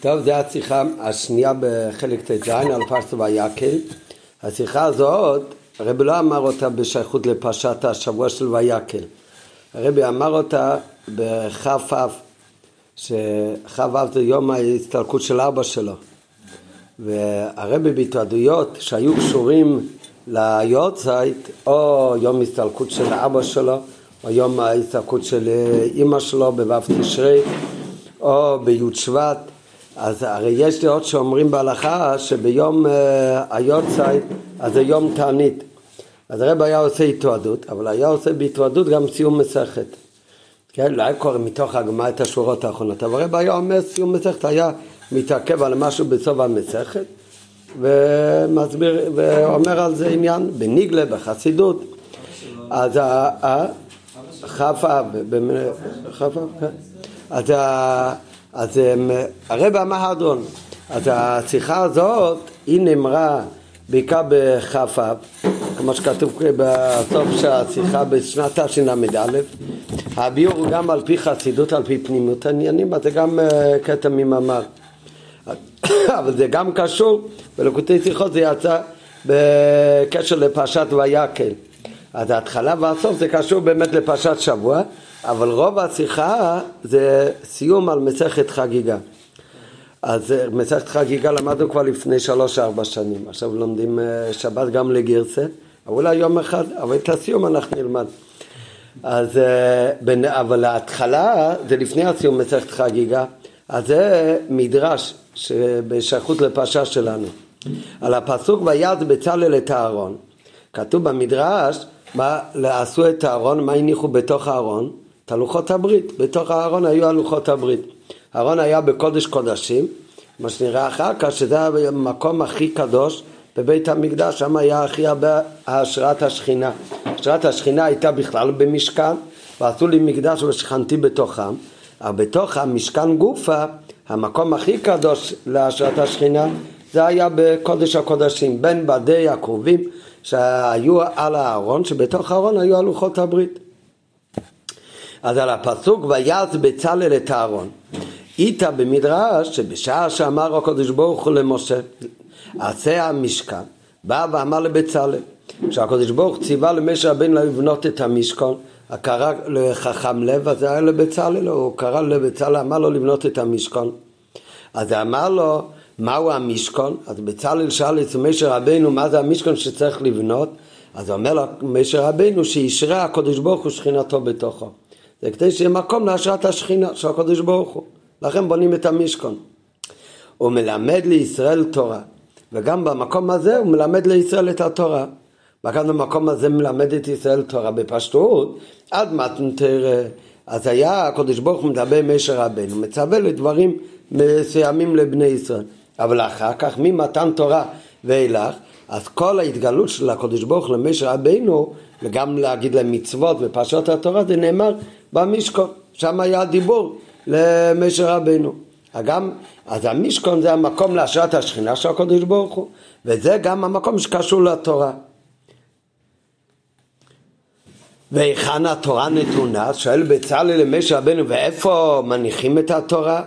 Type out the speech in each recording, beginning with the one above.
טוב, זו השיחה השנייה בחלק ט"ז על פרסת ויקל. השיחה הזאת, הרבי לא אמר אותה בשייכות לפרשת השבוע של ויקל. הרבי אמר אותה בכ"א, שכ"א זה יום ההסתלקות של אבא שלו. והרבי בהתוועדויות שהיו קשורים ליורצייט, או יום הסתלקות של אבא שלו, או יום ההסתלקות של אימא שלו בו' תשרי, או בי' שבט, אז הרי יש דעות שאומרים בהלכה שביום uh, היורצייט אז זה יום תענית. אז הרב היה עושה התוועדות, אבל היה עושה בהתוועדות גם סיום מסכת. כן, לא היה קורא מתוך הגמרא את השורות האחרונות, אבל הרב היה אומר סיום מסכת, היה מתעכב על משהו בסוף המסכת ומסביר, ואומר על זה עניין בניגלה, בחסידות. אז חפה, חפה, כן. אז אז הרב אמר הדרון, אז השיחה הזאת היא נאמרה בעיקר בכ"א, כמו שכתוב בסוף של השיחה בשנת תשל"א, הביאור הוא גם על פי חסידות, על פי פנימות העניינים, אז זה גם אה, קטע ממאמר. אבל זה גם קשור, בלקוטי שיחות זה יצא בקשר לפרשת ויקל. אז ההתחלה והסוף זה קשור באמת לפרשת שבוע, אבל רוב השיחה זה סיום על מסכת חגיגה. אז אה, מסכת חגיגה למדנו כבר לפני שלוש-ארבע שנים, עכשיו לומדים אה, שבת גם לגרסה, אולי יום אחד, אבל את הסיום אנחנו נלמד. אז, אה, אבל ההתחלה זה לפני הסיום מסכת חגיגה, אז זה מדרש בשייכות לפרשה שלנו. על הפסוק ויעד בצלאל את הארון, כתוב במדרש מה עשו את הארון, מה הניחו בתוך הארון? את הלוחות הברית, בתוך הארון היו הלוחות הברית. הארון היה בקודש קודשים, מה שנראה אחר כך שזה המקום הכי קדוש בבית המקדש, שם היה הכי הרבה השראת השכינה. השראת השכינה הייתה בכלל במשכן, ועשו לי מקדש ושכנתי בתוכם, אבל בתוך המשכן גופה, המקום הכי קדוש להשראת השכינה, זה היה בקודש הקודשים, בין בדי הקרובים שהיו על הארון, שבתוך הארון היו הלוחות הברית. אז על הפסוק ויעש בצלאל את הארון. איתה במדרש שבשעה שאמר הקדוש ברוך הוא למשה עשה המשכן בא ואמר לבצלאל כשהקדוש ברוך ציווה למשה רבינו לבנות את המשכן קרא לחכם לב אז זה היה לבצלאל הוא קרא לבצלאל אמר לו לבנות את המשכן אז אמר לו מהו המשכן אז בצלאל שאל את משה רבינו מה זה המשכן שצריך לבנות? אז אומר לו משה רבינו שישרה הקדוש ברוך הוא שכינתו בתוכו זה כדי שיהיה מקום להשראת השכינה של הקדוש ברוך הוא. לכן בונים את המשכון. הוא מלמד לישראל תורה, וגם במקום הזה הוא מלמד לישראל את התורה. וכאן במקום הזה מלמד את ישראל תורה בפשטות, עד מתנתר, אז היה הקדוש ברוך הוא מדבר עם משה רבנו, מצווה לדברים מסוימים לבני ישראל. אבל אחר כך ממתן תורה ואילך, אז כל ההתגלות של הקדוש ברוך הוא למשה רבנו, וגם להגיד להם מצוות ופרשות התורה, זה נאמר במשכון, שם היה דיבור למשה רבנו. גם, אז המשכון זה המקום להשראת השכינה של הקדוש ברוך הוא, וזה גם המקום שקשור לתורה. והיכן התורה נתונה? שואל בצלאל למשה רבנו, ואיפה מניחים את התורה?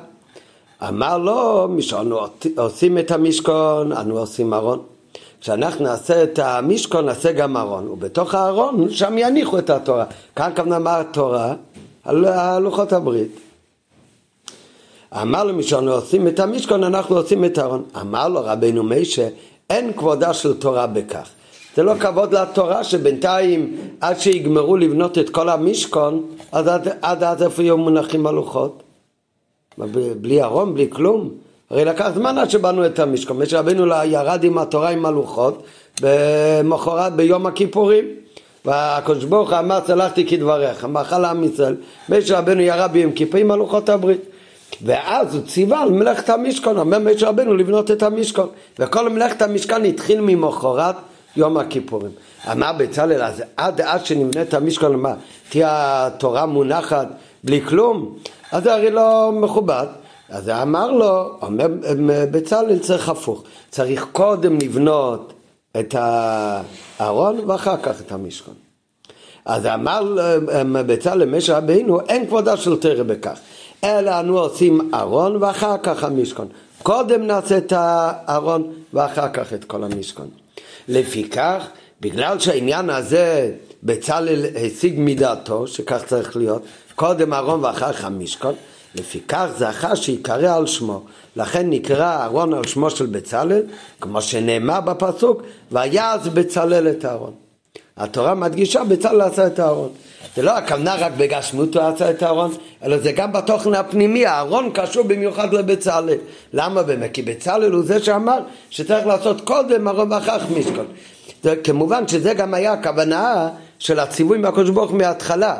אמר לו, משענו עושים את המשכון, אנו עושים ארון. כשאנחנו נעשה את המשכון, נעשה גם ארון, ובתוך הארון, שם יניחו את התורה. כאן כמובן מה התורה? על לוחות הברית. אמר לו מי שאנו עושים את המשכון, אנחנו עושים את הארון. אמר לו רבינו משה, אין כבודה של תורה בכך. זה לא כבוד לתורה שבינתיים עד שיגמרו לבנות את כל המשכון, אז עד אז איפה יהיו מונחים הלוחות? בלי ארון, בלי כלום? הרי לקח זמן עד שבנו את המשכון. משה רבינו ירד עם התורה עם הלוחות במחרת ביום הכיפורים. והקדוש ברוך אמר צלחתי כדבריך, מאכל עם ישראל, משה רבנו ירה ביום כיפורים על לוחות הברית. ואז הוא ציווה על מלאכת המשכון, אומר משה רבנו לבנות את המשכון. וכל מלאכת המשכון התחיל ממחרת יום הכיפורים. אמר בצלאל, אז עד עד שנבנה את המשכון, מה, תהיה התורה מונחת בלי כלום? אז זה הרי לא מכובד. אז אמר לו, אומר בצלאל צריך הפוך, צריך קודם לבנות את הארון ואחר כך את המשכון. אז אמר בצלאל משה רבינו, אין כבודה של תרא בכך. אלא אנו עושים ארון ואחר כך המשכון. קודם נעשה את הארון ואחר כך את כל המשכון. לפיכך, בגלל שהעניין הזה בצלאל השיג מדעתו, שכך צריך להיות, קודם ארון ואחר כך המשכון, לפיכך זכה שיקרא על שמו. לכן נקרא אהרון על שמו של בצלאל, כמו שנאמר בפסוק, ויעש בצלאל את אהרון. התורה מדגישה בצלאל עשה את הארון. זה לא הכוונה רק בגשמות הוא עשה את הארון, אלא זה גם בתוכן הפנימי, הארון קשור במיוחד לבצלאל. למה באמת? כי בצלאל הוא זה שאמר שצריך לעשות קודם ארון ואחר כך משכון. כמובן שזה גם היה הכוונה של הציווי מהקדוש ברוך מההתחלה.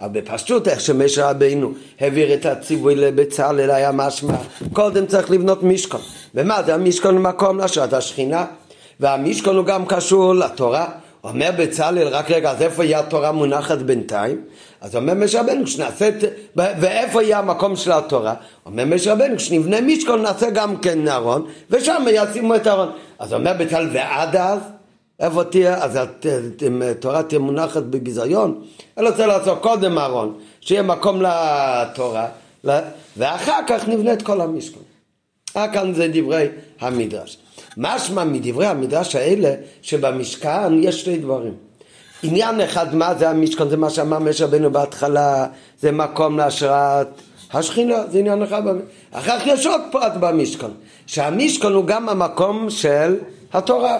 אבל בפשטות איך שמשה רבינו העביר את הציווי לבצלאל היה משמע קודם צריך לבנות משכון. ומה זה המשכון מקום לשעת השכינה? והמשכון הוא גם קשור לתורה. אומר בצלאל רק רגע אז איפה יהיה התורה מונחת בינתיים? אז אומר משה רבנו כשנעשה ואיפה יהיה המקום של התורה? אומר משה רבנו כשנבנה משכון נעשה גם כן ארון ושם ישימו את הארון. אז אומר בצלאל ועד אז איפה תהיה, אז התורה תהיה מונחת בביזיון, אלא צריך לעשות קודם ארון, שיהיה מקום לתורה, ואחר כך נבנה את כל המשכון. אה, כאן זה דברי המדרש. משמע מדברי המדרש האלה, שבמשכן יש שני דברים. עניין אחד, מה זה המשכון? זה מה שאמר משה רבנו בהתחלה, זה מקום להשראת השכינה, זה עניין אחד. אחר כך יש עוד פרט במשכון, שהמשכון הוא גם המקום של התורה.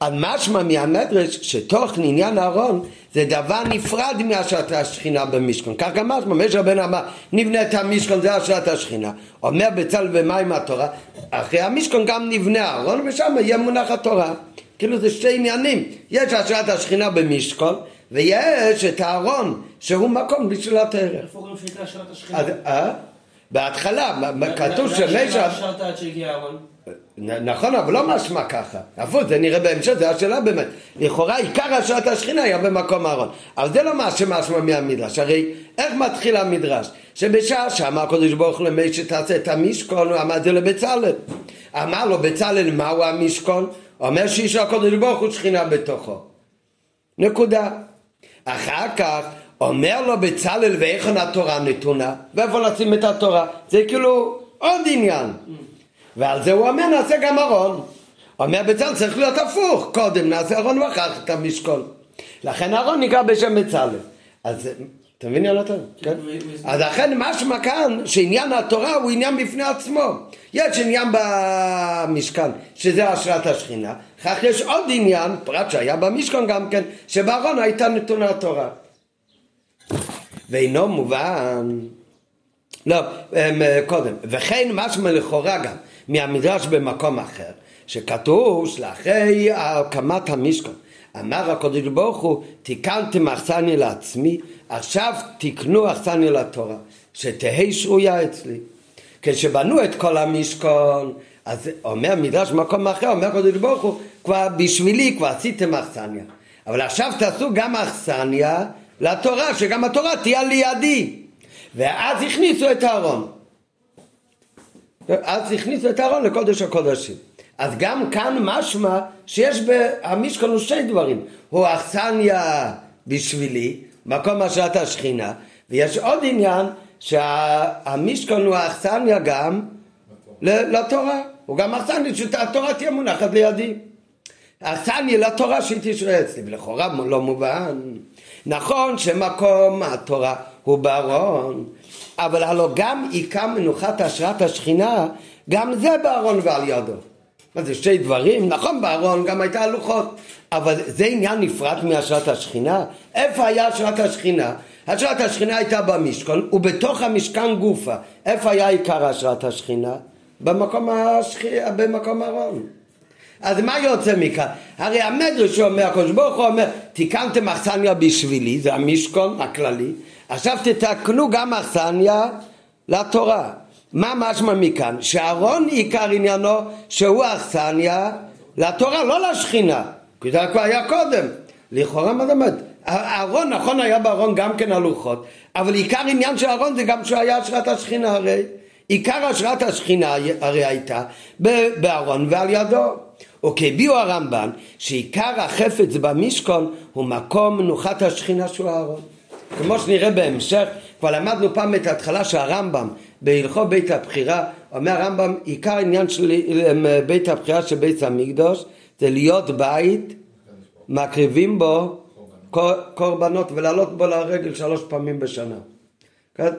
אז משמע מהמדרש שתוכן עניין אהרון זה דבר נפרד מהשעת השכינה במשכון. כך גם משמע, משה רבנו אמר נבנה את המשכון זה השעת השכינה. אומר בצל ומים התורה, אחרי המשכון גם נבנה אהרון ושם יהיה מונח התורה. כאילו זה שתי עניינים, יש השעת השכינה במשכון ויש את הארון שהוא מקום בשביל התרא. איפה רואים שהייתה השעת השכינה? בהתחלה, כתוב שמשה... נכון, אבל לא משמע ככה. הפוך, זה נראה בהמשך, זו השאלה באמת. לכאורה עיקר השעת השכינה היה במקום אהרון. אבל זה לא מה שמשמע מהמדרש. הרי איך מתחיל המדרש? שבשעה שאמר הקדוש ברוך הוא למי שתעשה את המשכון, הוא אמר את זה לבצלאל. אמר לו בצלאל מהו המשכון? אומר שאיש הקדוש ברוך הוא שכינה בתוכו. נקודה. אחר כך אומר לו בצלאל ואיכן התורה נתונה, ואיפה נשים את התורה? זה כאילו עוד עניין. ועל זה הוא אומר נעשה גם ארון. אומר בצלאל צריך להיות הפוך, קודם נעשה ארון ואחר כך את המשקול. לכן ארון נקרא בשם בצלאל. אז אתה מבין יונתן? כן? אז לכן משמע כאן שעניין התורה הוא עניין בפני עצמו. יש עניין במשכן, שזה השראת השכינה, כך יש עוד עניין, פרט שהיה במשכן גם כן, שבארון הייתה נתונה התורה. ואינו מובן, לא, אמ, קודם, וכן משמע לכאורה גם מהמדרש במקום אחר, שכתוב שלאחרי הקמת המשכון אמר הקדוש ברוך הוא תיקנתם אכסניה לעצמי עכשיו תקנו אכסניה לתורה שתהא שרויה אצלי כשבנו את כל המשכון אז אומר מדרש במקום אחר אומר הקדוש ברוך הוא כבר בשבילי כבר עשיתם אכסניה אבל עכשיו תעשו גם אכסניה לתורה שגם התורה תהיה לידי ואז הכניסו את הארון אז הכניסו את הארון לקודש הקודשים. אז גם כאן משמע שיש במשכן הוא שני דברים. הוא אכסניה בשבילי, מקום השראת השכינה, ויש עוד עניין שהמשכן הוא האכסניה גם לתורה. הוא גם אכסניה שהתורה תהיה מונחת לידי. אכסניה לתורה שהיא תשרה אצלי, ולכאורה לא מובן. נכון שמקום התורה הוא בארון, אבל הלא גם עיקר מנוחת השראת השכינה, גם זה בארון ועל ידו. מה זה שתי דברים? נכון בארון גם הייתה לוחות, אבל זה עניין נפרד מהשראת השכינה? איפה היה השראת השכינה? השראת השכינה הייתה במשכון, ובתוך המשכן גופה. איפה היה עיקר השראת השכינה? במקום, השכ... במקום הארון. אז מה יוצא מכאן? הרי המדרש אומר, הקדוש ברוך הוא אומר, תיקנתם אכסניה בשבילי, זה המשכון הכללי, עכשיו תתקנו גם אכסניה לתורה. מה משמע מכאן? שאהרון עיקר עניינו שהוא אכסניה לתורה, לא לשכינה, כי זה כבר היה קודם. לכאורה מה זאת אומרת? אהרון, נכון היה בארון גם כן הלוחות, אבל עיקר עניין של אהרון זה גם שהוא היה השראת השכינה הרי. עיקר השראת השכינה הרי הייתה בארון ועל ידו. וכביאו הרמב"ן שעיקר החפץ במשכון הוא מקום מנוחת השכינה של אהרון. כמו שנראה בהמשך כבר למדנו פעם את ההתחלה של הרמב"ם בהלכות בית הבחירה, אומר הרמב"ם, עיקר העניין של בית הבחירה של בית המקדוש זה להיות בית, מקריבים בו קורבנות ולעלות בו לרגל שלוש פעמים בשנה. כן?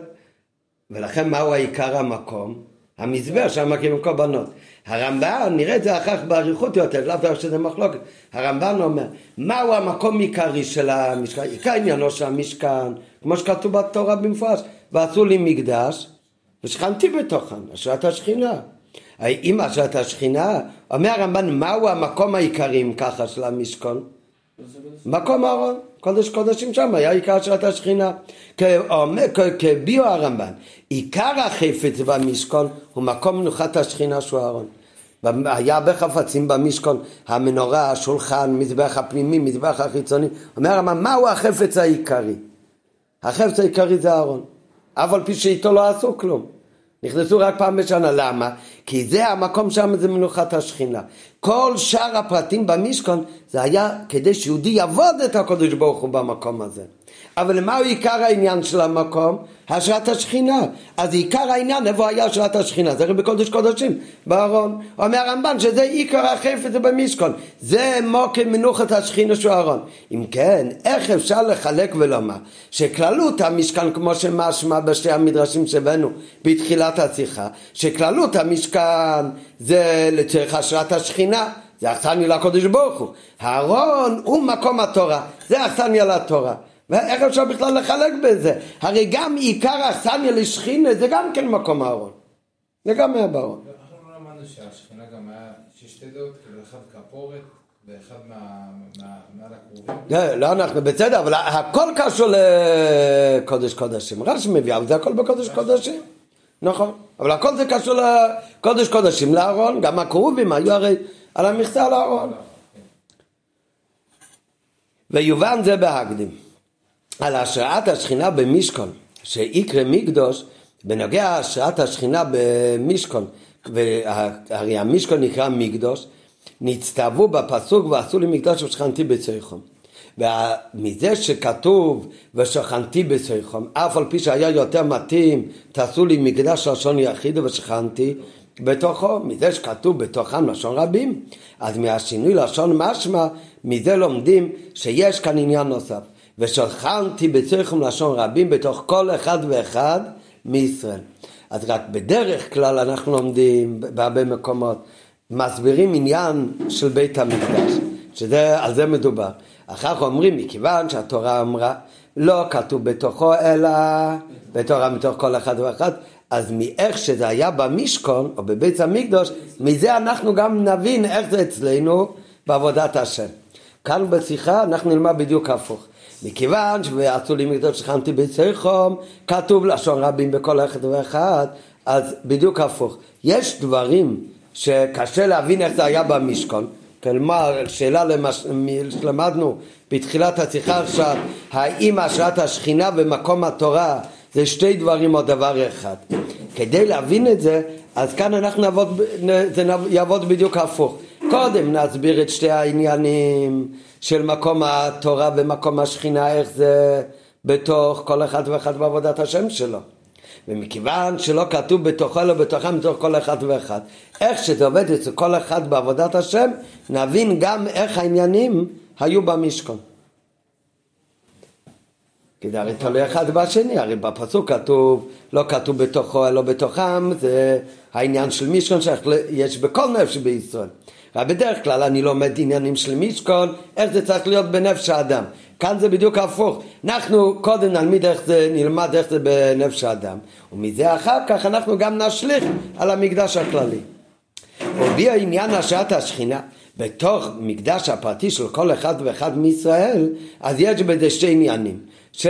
ולכן מהו העיקר המקום? המזבח שם מקריבים קורבנות. הרמב"ן, נראה את זה אחר כך באריכות יותר, לאו דווקא שזה מחלוקת. הרמב"ן אומר, מהו המקום העיקרי של המשכן? עיקר עניינו של המשכן, כמו שכתוב בתורה במפורש, ועשו לי מקדש, ושכנתי בתוכן, השראת השכינה. אם השראת השכינה, אומר הרמב"ן, מהו המקום העיקרי אם ככה של המשכון? מקום אהרון, קודש קודשים שם היה עיקר השראת השכינה. כביאו הרמב"ן, עיקר החפץ במשכון הוא מקום מנוחת השכינה שהוא אהרון. היה הרבה חפצים במשכון, המנורה, השולחן, מזבח הפנימי, מזבח החיצוני. אומר הרמב"ן, מהו החפץ העיקרי? החפץ העיקרי זה אהרון. אף על פי שאיתו לא עשו כלום. נכנסו רק פעם בשנה, למה? כי זה המקום שם זה מנוחת השכינה. כל שאר הפרטים במשכון זה היה כדי שיהודי יעבוד את הקודש ברוך הוא במקום הזה. אבל מהו עיקר העניין של המקום? השראת השכינה. אז עיקר העניין, איפה היה השראת השכינה? זה בקודש קודשים, בארון. אומר הרמב"ן שזה עיקר החפץ במשכון. זה מוקם מנוחת השכינה של הארון. אם כן, איך אפשר לחלק ולומר שכללות המשכן, כמו שמשמע בשתי המדרשים שהבאנו בתחילת השיחה, שכללות המשכן זה לצורך השראת השכינה. זה אכסניה לקודש ברוך הוא. הארון הוא מקום התורה, זה אכסניה לתורה. ואיך אפשר בכלל לחלק בזה? הרי גם עיקר האכסניה לשכינה זה גם כן מקום הארון. זה גם היה בארון. אנחנו לא למדנו שהשכינה גם היה שתי דעות, כאילו אחד כפורת ואחד מעל הכרובים. לא, לא אנחנו בסדר, אבל הכל קשור לקודש קודשים. רש"י מביא, אבל זה הכל בקודש קודשים. נכון, אבל הכל זה קשור לקודש קודשים, לארון, גם הכרובים היו הרי על המכסה לארון. ויובן זה בהקדים. על השראת השכינה במשכון, שיקרא מקדוש, בנוגע להשראת השכינה במשכון, והרי המשכון נקרא מקדוש, נצטוו בפסוק ועשו לי מקדוש ושכנתי בצריחום. ומזה שכתוב ושכנתי בצריחום, אף על פי שהיה יותר מתאים, תעשו לי מקדש לשון יחיד ושכנתי בתוכו, מזה שכתוב בתוכם לשון רבים, אז מהשינוי לשון משמע, מזה לומדים שיש כאן עניין נוסף. ושכנתי בצריכם לשון רבים בתוך כל אחד ואחד מישראל. אז רק בדרך כלל אנחנו לומדים בהרבה מקומות, מסבירים עניין של בית המקדש, שעל זה מדובר. אחר כך אומרים, מכיוון שהתורה אמרה, לא כתוב בתוכו אלא בתורה מתוך כל אחד ואחד, אז מאיך שזה היה במשכון או בבית המקדוש, מזה אנחנו גם נבין איך זה אצלנו בעבודת השם. כאן בשיחה אנחנו נלמד בדיוק הפוך. מכיוון שעשו לי מקדוש שכנתי ביצי חום, כתוב לשון רבים בכל אחד ואחד, אז בדיוק הפוך. יש דברים שקשה להבין איך זה היה במשכון, כלומר, שאלה למש... שלמדנו בתחילת השיחה עכשיו, האם השראת השכינה ומקום התורה זה שתי דברים או דבר אחד. כדי להבין את זה, אז כאן אנחנו נעבוד, זה יעבוד בדיוק הפוך. קודם נסביר את שתי העניינים של מקום התורה ומקום השכינה, איך זה בתוך כל אחד ואחד בעבודת השם שלו. ומכיוון שלא כתוב בתוכו אלא בתוכם בתוך כל אחד ואחד, איך שזה עובד אצל כל אחד בעבודת השם, נבין גם איך העניינים היו במשכון. כי זה הרי תלוי אחד בשני, הרי בפסוק כתוב, לא כתוב בתוכו אלא בתוכם, זה העניין של משכון שיש בכל נפש בישראל. אבל בדרך כלל אני לומד עניינים של משכון, איך זה צריך להיות בנפש האדם. כאן זה בדיוק הפוך. אנחנו קודם נלמיד איך זה, נלמד איך זה בנפש האדם, ומזה אחר כך אנחנו גם נשליך על המקדש הכללי. ובי העניין השעת השכינה בתוך מקדש הפרטי של כל אחד ואחד מישראל, אז יש בזה שתי עניינים. ש...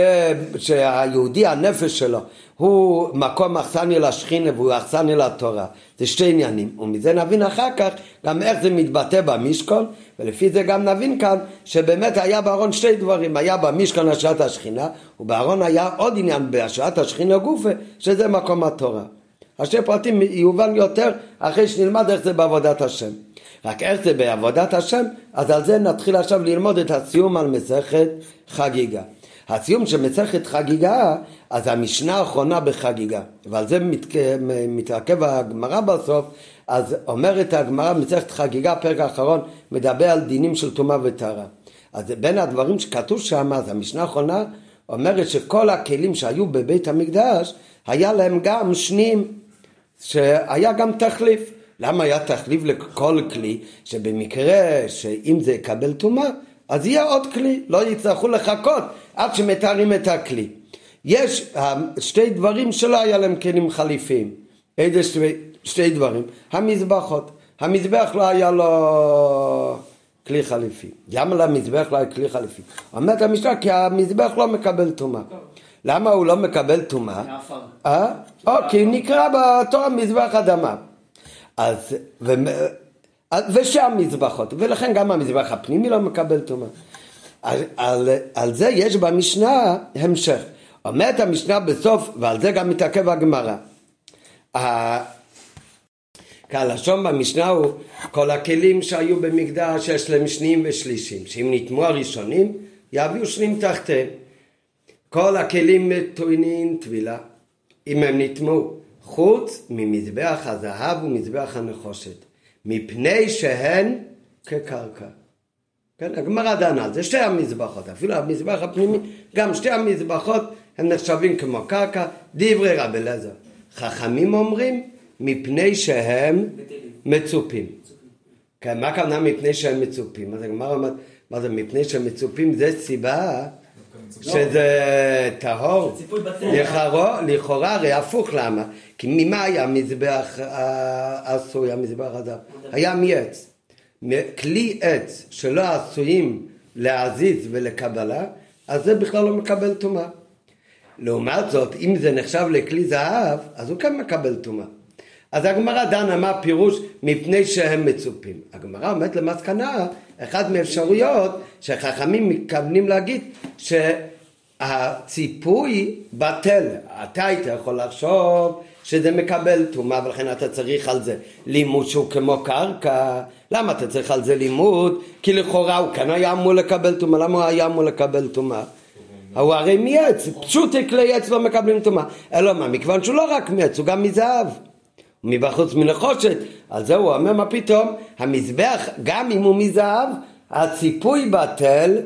שהיהודי הנפש שלו הוא מקום אכסניה לשכינה והוא אכסניה לתורה. זה שתי עניינים ומזה נבין אחר כך גם איך זה מתבטא במשכון ולפי זה גם נבין כאן שבאמת היה בארון שתי דברים היה במשכון השעת השכינה ובארון היה עוד עניין בהשעת השכינה גופה שזה מקום התורה. השתי פרטים יובן יותר אחרי שנלמד איך זה בעבודת השם. רק איך זה בעבודת השם אז על זה נתחיל עכשיו ללמוד את הסיום על מסכת חגיגה הסיום של מסכת חגיגה, אז המשנה האחרונה בחגיגה, ועל זה מת, מתעכב הגמרא בסוף, אז אומרת הגמרא במסכת חגיגה, הפרק האחרון, מדבר על דינים של טומאה וטהרה. אז בין הדברים שכתוב שם, אז המשנה האחרונה אומרת שכל הכלים שהיו בבית המקדש, היה להם גם שניים, שהיה גם תחליף. למה היה תחליף לכל כלי? שבמקרה שאם זה יקבל טומאה, אז יהיה עוד כלי, לא יצטרכו לחכות עד שמתארים את הכלי. יש אה, שתי דברים שלא היה להם כלים חליפיים. איזה שתי, שתי דברים? המזבחות. המזבח לא היה לו כלי חליפי. למה למזבח לא היה כלי חליפי? אומרת המשנה כי המזבח לא מקבל טומאה. למה הוא לא מקבל טומאה? אה? או, כי נקרא בתור המזבח אדמה. אז, ו, ושם מזבחות, ולכן גם המזבח הפנימי לא מקבל טומאה. על, על, על זה יש במשנה המשך. אומרת המשנה בסוף, ועל זה גם מתעכב הגמרא. הלשון במשנה הוא כל הכלים שהיו במקדש יש להם שניים ושלישים, שאם נטמו הראשונים יביאו שניים תחתיהם. כל הכלים טוענים טבילה, אם הם נטמו, חוץ ממזבח הזהב ומזבח הנחושת, מפני שהן כקרקע. כן, הגמרא דנה, זה שתי המזבחות, אפילו המזבח הפנימי, גם שתי המזבחות הם נחשבים כמו קרקע, דברי רבי אליעזר. חכמים אומרים, מפני שהם מצופים. כן, מה הכוונה מפני שהם מצופים? אז הגמרא אומרת, מה זה מפני שהם מצופים? זה סיבה שזה טהור. לכאורה הרי הפוך, למה? כי ממה היה המזבח העשוי, המזבח הזה? היה מעץ. כלי עץ שלא עשויים להזיז ולקבלה, אז זה בכלל לא מקבל טומאה. לעומת זאת, אם זה נחשב לכלי זהב, אז הוא כן מקבל טומאה. אז הגמרא דנה מה פירוש מפני שהם מצופים. הגמרא אומרת למסקנה, אחת מאפשרויות שחכמים מתכוונים להגיד שהציפוי בטל. אתה היית יכול לחשוב שזה מקבל טומאה ולכן אתה צריך על זה לימוד שהוא כמו קרקע. למה אתה צריך על זה לימוד? כי לכאורה הוא כאן היה אמור לקבל טומאה. למה הוא היה אמור לקבל טומאה? הוא הרי מעץ, פשוט כלי עץ לא מקבלים טומאה. אלא מה, מכיוון שהוא לא רק מעץ, הוא גם מזהב. מבחוץ מנחושת, על זה הוא אומר מה פתאום, המזבח גם אם הוא מזהב, הציפוי בטל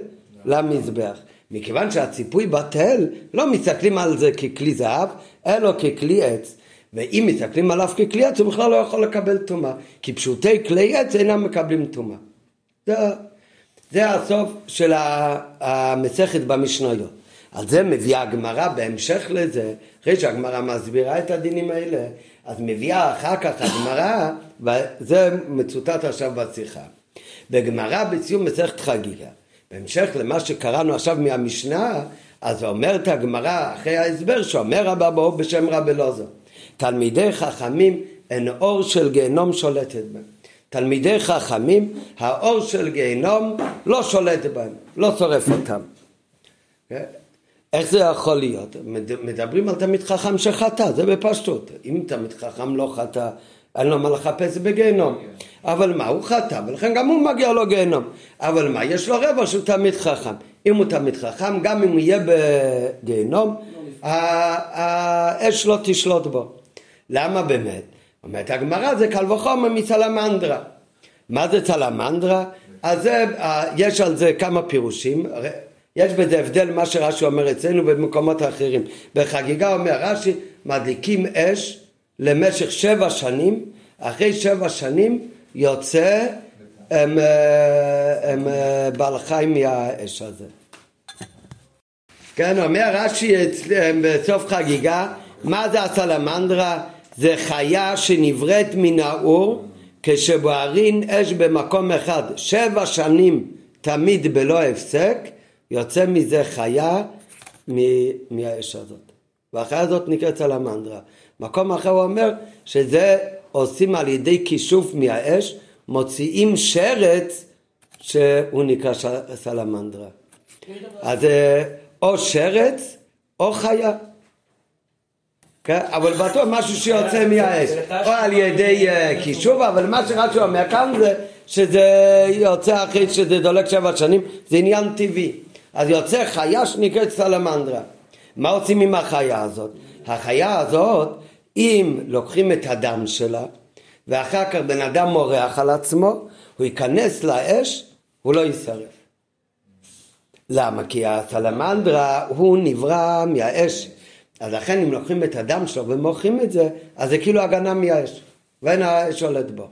למזבח. מכיוון שהציפוי בטל, לא מסתכלים על זה ככלי זהב, אלא ככלי עץ. ואם מסתכלים עליו ככלי עץ, הוא בכלל לא יכול לקבל טומאה, כי פשוטי כלי עץ אינם מקבלים טומאה. זה, זה הסוף של המסכת במשניות. על זה מביאה הגמרא בהמשך לזה, אחרי שהגמרא מסבירה את הדינים האלה, אז מביאה אחר כך הגמרא, וזה מצוטט עכשיו בשיחה. בגמרא בסיום מסכת חגיגה, בהמשך למה שקראנו עכשיו מהמשנה, אז אומרת הגמרא אחרי ההסבר שאומר רבא באו בשם רבי לוזו, תלמידי חכמים אין אור של גיהנום שולטת בהם. תלמידי חכמים, האור של גיהנום לא שולט בהם, לא שורף אותם. איך זה יכול להיות? מדברים על תלמיד חכם שחטא, זה בפשטות. אם תלמיד חכם לא חטא, אין לו מה לחפש בגיהנום. אבל מה, הוא חטא, ולכן גם הוא מגיע לו גיהנום. אבל מה, יש לו רבע שהוא תלמיד חכם. אם הוא תלמיד חכם, גם אם הוא יהיה בגיהנום, האש לא תשלוט בו. למה באמת? אומרת הגמרא זה קל וחומר מצלמנדרה. מה זה צלמנדרה? אז זה, יש על זה כמה פירושים. יש בזה הבדל מה שרש"י אומר אצלנו ובמקומות אחרים. בחגיגה אומר רש"י, מדליקים אש למשך שבע שנים, אחרי שבע שנים יוצא הם, הם, בעל חיים מהאש הזה. כן, אומר רש"י בסוף חגיגה, מה זה הסלמנדרה? זה חיה שנבראת מן האור כשבוערין אש במקום אחד שבע שנים תמיד בלא הפסק יוצא מזה חיה מהאש הזאת. והחיה הזאת נקראת סלמנדרה. מקום אחר הוא אומר שזה עושים על ידי כישוף מהאש, מוציאים שרץ שהוא נקרא סלמנדרה. אז אה, או שרץ או חיה. כן? אבל בטוח משהו שיוצא מהאש, או על ידי אה, כישוף, אבל מה שרש"י אומר כאן זה שזה יוצא אחרי שזה דולק שבע שנים, זה עניין טבעי. אז יוצא חיה שנקראת סלמנדרה. מה עושים עם החיה הזאת? החיה הזאת, אם לוקחים את הדם שלה, ואחר כך בן אדם מורח על עצמו, הוא ייכנס לאש, הוא לא יישרף. למה? כי הסלמנדרה הוא נברא מהאש. אז לכן אם לוקחים את הדם שלו ומורחים את זה, אז זה כאילו הגנה מהאש, ואין האש שולט בו.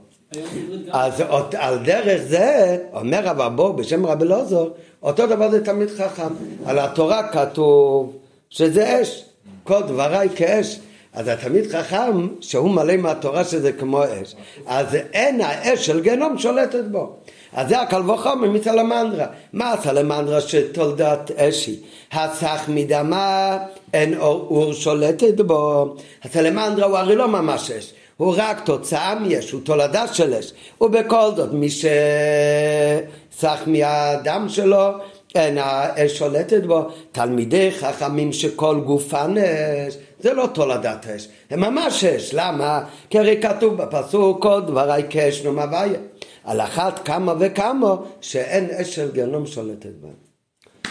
אז על דרך זה, אומר רב אבו בשם רבי אלעזר, אותו דבר זה תמיד חכם. על התורה כתוב שזה אש, כל דבריי כאש. אז התלמיד חכם שהוא מלא מהתורה שזה כמו אש, אז אין האש של גנום שולטת בו. אז זה הקל וחומר מסלמנדרה. מה הסלמנדרה שתולדת אשי? הסך מדמה אין אור שולטת בו. הסלמנדרה הוא הרי לא ממש אש. הוא רק תוצאה מיש, הוא תולדה של אש. ובכל זאת, מי שסך מהדם שלו, אין האש שולטת בו. תלמידי חכמים שכל גופן אש, זה לא תולדת אש, הם ממש אש. למה? כי הרי כתוב בפסוק כל דברי כאש הוויה. על אחת כמה וכמה שאין אש של גיהנום שולטת בהם.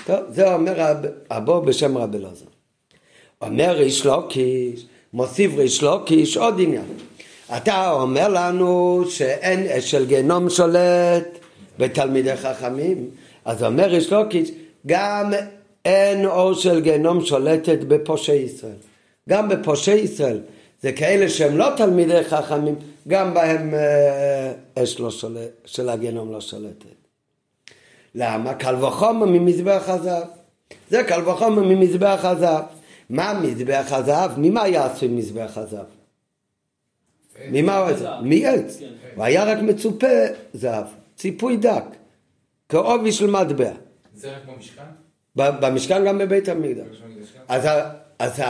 טוב, זה אומר הבו בשם רבי אלעזר. אומר ריש לוקיש, מוסיף ריש לוקיש עוד עניין. אתה אומר לנו שאין אש של גיהנום שולט בתלמידי חכמים, אז אומר ריש לוקיש, גם אין אור של גיהנום שולטת בפושעי ישראל. גם בפושעי ישראל, זה כאלה שהם לא תלמידי חכמים, גם בהם אה, אש לא שולט, של הגיהנום לא שולטת. למה? קל וחומר ממזבח הזהב. זה קל וחומר ממזבח הזהב. מה מזבח הזהב? ממה היה עשוי מזבח הזהב? ממה הוא עשה? מעץ. כן. הוא היה רק מצופה זהב, ציפוי דק, כעובי של מטבע. זה רק במשכן? במשכן גם בבית המקדש. אז, אז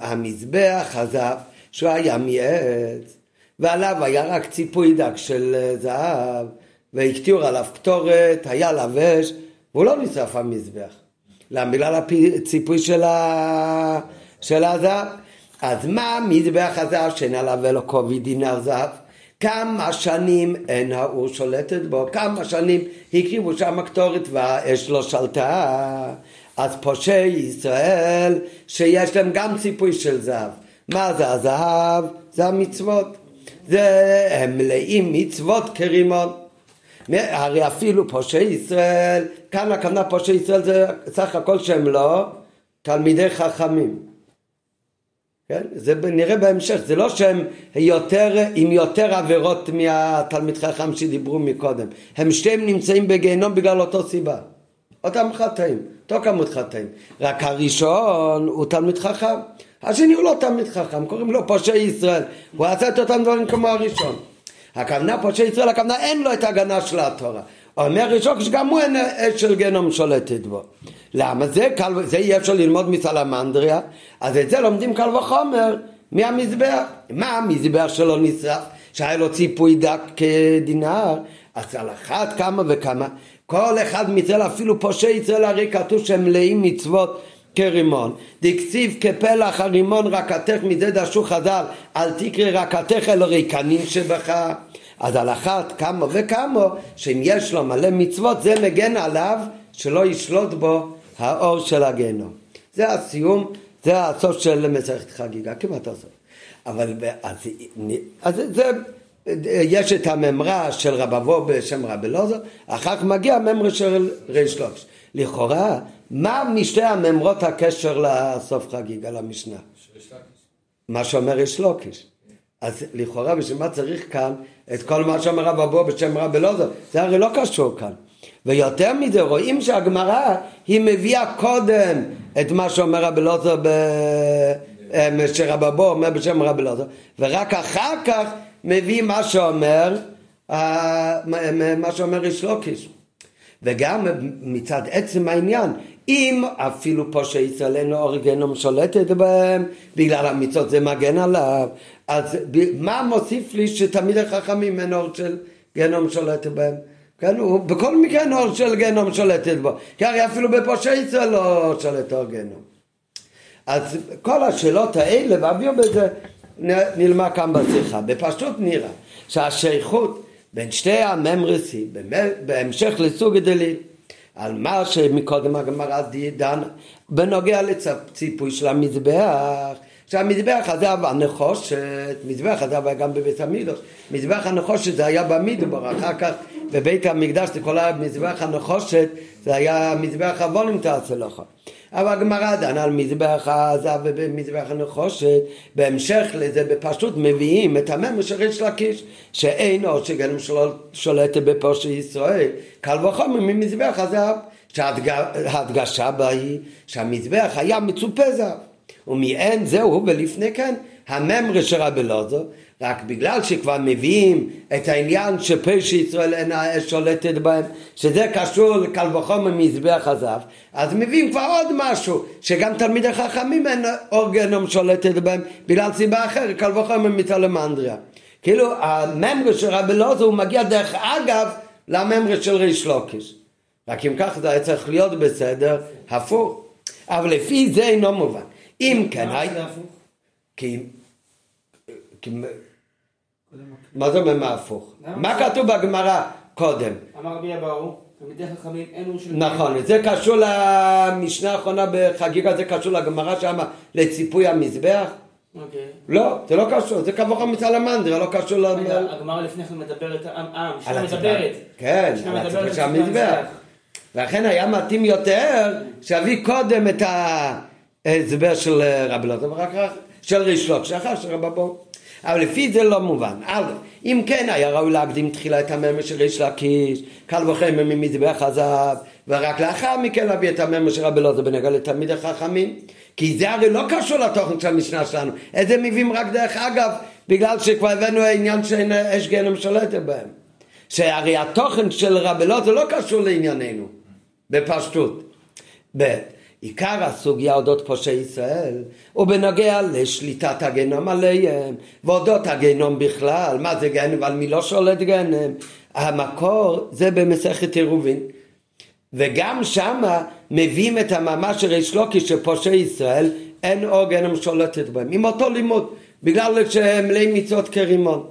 המזבח הזהב, שהוא היה מעץ, ועליו היה רק ציפוי דק של אה, זהב, והקטירו עליו קטורת, היה לבש, והוא לא נשרף המזבח. למה? בגלל הציפוי של, ה... של הזהב. אז מה מזבח הזהב שאין עליו ולא קובי דינר זהב? כמה שנים אין האור שולטת בו, כמה שנים הקריבו שם קטורת והאש לא שלטה. אז פושעי ישראל שיש להם גם ציפוי של זהב. מה זה הזהב? זה המצוות. זה הם מלאים מצוות כרימון. הרי אפילו פושעי ישראל, כאן הכוונה פושעי ישראל זה סך הכל שהם לא תלמידי חכמים. כן? זה נראה בהמשך, זה לא שהם יותר, עם יותר עבירות מהתלמיד חכם שדיברו מקודם, הם שתיהם נמצאים בגיהנום בגלל אותו סיבה, אותם חטאים, אותו כמות חטאים, רק הראשון הוא תלמיד חכם, השני הוא לא תלמיד חכם, קוראים לו פושעי ישראל, הוא עשה את אותם דברים כמו הראשון. הכוונה פושעי ישראל, הכוונה אין לו את ההגנה של התורה. אומר ראשון שגם הוא אש של גנום שולטת בו. למה? זה, קל, זה אי אפשר ללמוד מסלמנדריה, אז את זה לומדים קל וחומר מהמזבח. מה המזבח שלו נשרף? שהיה לו ציפוי דק כדינר, אז על אחת כמה וכמה, כל אחד מישראל, אפילו פושעי ישראל הרי כתוב שהם מלאים מצוות כרימון, דקציב כפלח הרימון רקתך מזה דשו חז"ל, אל תקרא רקתך אלא ריקנים שבך. אז על אחת כמה וכמה, שאם יש לו מלא מצוות, זה מגן עליו שלא ישלוט בו האור של הגיהנום. זה הסיום, זה הסוף של מסכת חגיגה, כמעט הסוף. אבל אז, אז זה, יש את הממרה של רבבו בשם רבי אלעזר, אחר כך מגיע הממרה של ריש לוקש. לכאורה, מה משתי הממרות הקשר לסוף חגיגה, למשנה? מה שאומר יש לוקיש. אז לכאורה בשביל מה צריך כאן את כל מה שאומר רב אבו בשם רב אלעזר? זה הרי לא קשור כאן. ויותר מזה רואים שהגמרא היא מביאה קודם את מה שאומר רב אלעזר ב... אה, שרב אבו אומר בשם רב אלעזר ורק אחר כך מביא מה שאומר אה, מה שאומר איש לוקיש וגם מצד עצם העניין אם אפילו פושע ישראל אין לו אור גיהנום שולטת בהם בגלל המצוות זה מגן עליו אז מה מוסיף לי שתמיד החכמים אין אור של גיהנום שולטת בהם? כן, הוא בכל מקרה אין אור של גיהנום שולטת בו כי הרי אפילו בפושע ישראל לא שולט אור גיהנום אז כל השאלות האלה ואביו בזה נלמד כאן בשיחה. בפשוט נראה שהשייכות בין שתי הממרסים בהמשך לסוג דליל על מה שמקודם הגמרא דנה בנוגע לציפוי של המזבח שהמזבח הזה היה הנחושת, מזבח הזה היה גם בבית המקדוש, מזבח הנחושת זה היה במדבר, אחר כך בבית המקדש זה כל המזבח הנחושת, זה היה מזבח עוונים תעשה לך. אבל הגמרא דנה על מזבח הזהב ובמזבח הנחושת, בהמשך לזה בפשוט מביאים את הממר של ריש לקיש, שאין עוד שגלם שולטת בפושע ישראל, קל וחומר ממזבח הזהב, שההדגשה בה היא שהמזבח היה מצופה זהב. ומעין זהו ולפני כן הממרה של רבי לוזו רק בגלל שכבר מביאים את העניין שפה שישראל אין האש שולטת בהם שזה קשור לקל וחומר מזבח הזהב אז מביאים כבר עוד משהו שגם תלמידי חכמים אין אורגנום שולטת בהם בגלל סיבה אחרת קל וחומר מתלמנדריה כאילו הממרה של רבי לוזו הוא מגיע דרך אגב לממרה של ריש לוקיש. רק אם כך זה היה צריך להיות בסדר הפוך. אבל לפי זה אינו מובן. אם כן, כי... מה זה אומר מה הפוך? מה כתוב בגמרא קודם? אמר רבי אבאו, תלמידי חכמים אין של... נכון, זה קשור למשנה האחרונה בחגיגה, זה קשור לגמרא שם, לציפוי המזבח. אוקיי. לא, זה לא קשור, זה כמוך מצלמנדרה, לא קשור ל... הגמרא לפני כן מדברת, אה, המשנה מדברת. כן, על הציפוי של המזבח. ולכן היה מתאים יותר שאביא קודם את ה... הסבר של אה, רבי ורק של ריש שאחר של רבי בו. אבל לפי זה לא מובן. א', אם כן היה ראוי להקדים תחילה את הממר של ריש לקיש, קל וחמר ממזבח הזהב, ורק לאחר מכן להביא את הממר של רבי לוטו בנגע לתלמיד החכמים. כי זה הרי לא קשור לתוכן של המשנה שלנו. את זה מביאים רק דרך אגב, בגלל שכבר הבאנו העניין שאין אש גנם שולטת בהם. שהרי התוכן של רבי לוטו לא קשור לענייננו, בפשטות. ב' עיקר הסוגיה אודות פושעי ישראל הוא בנוגע לשליטת הגנום עליהם ואודות הגנום בכלל, מה זה גנם ועל מי לא שולט גנם? המקור זה במסכת עירובין. וגם שמה מביאים את המאמר של ריש לוקי של פושעי ישראל אין אור גנם שולטת בהם. עם אותו לימוד בגלל שהם מלאי מצוות כרימון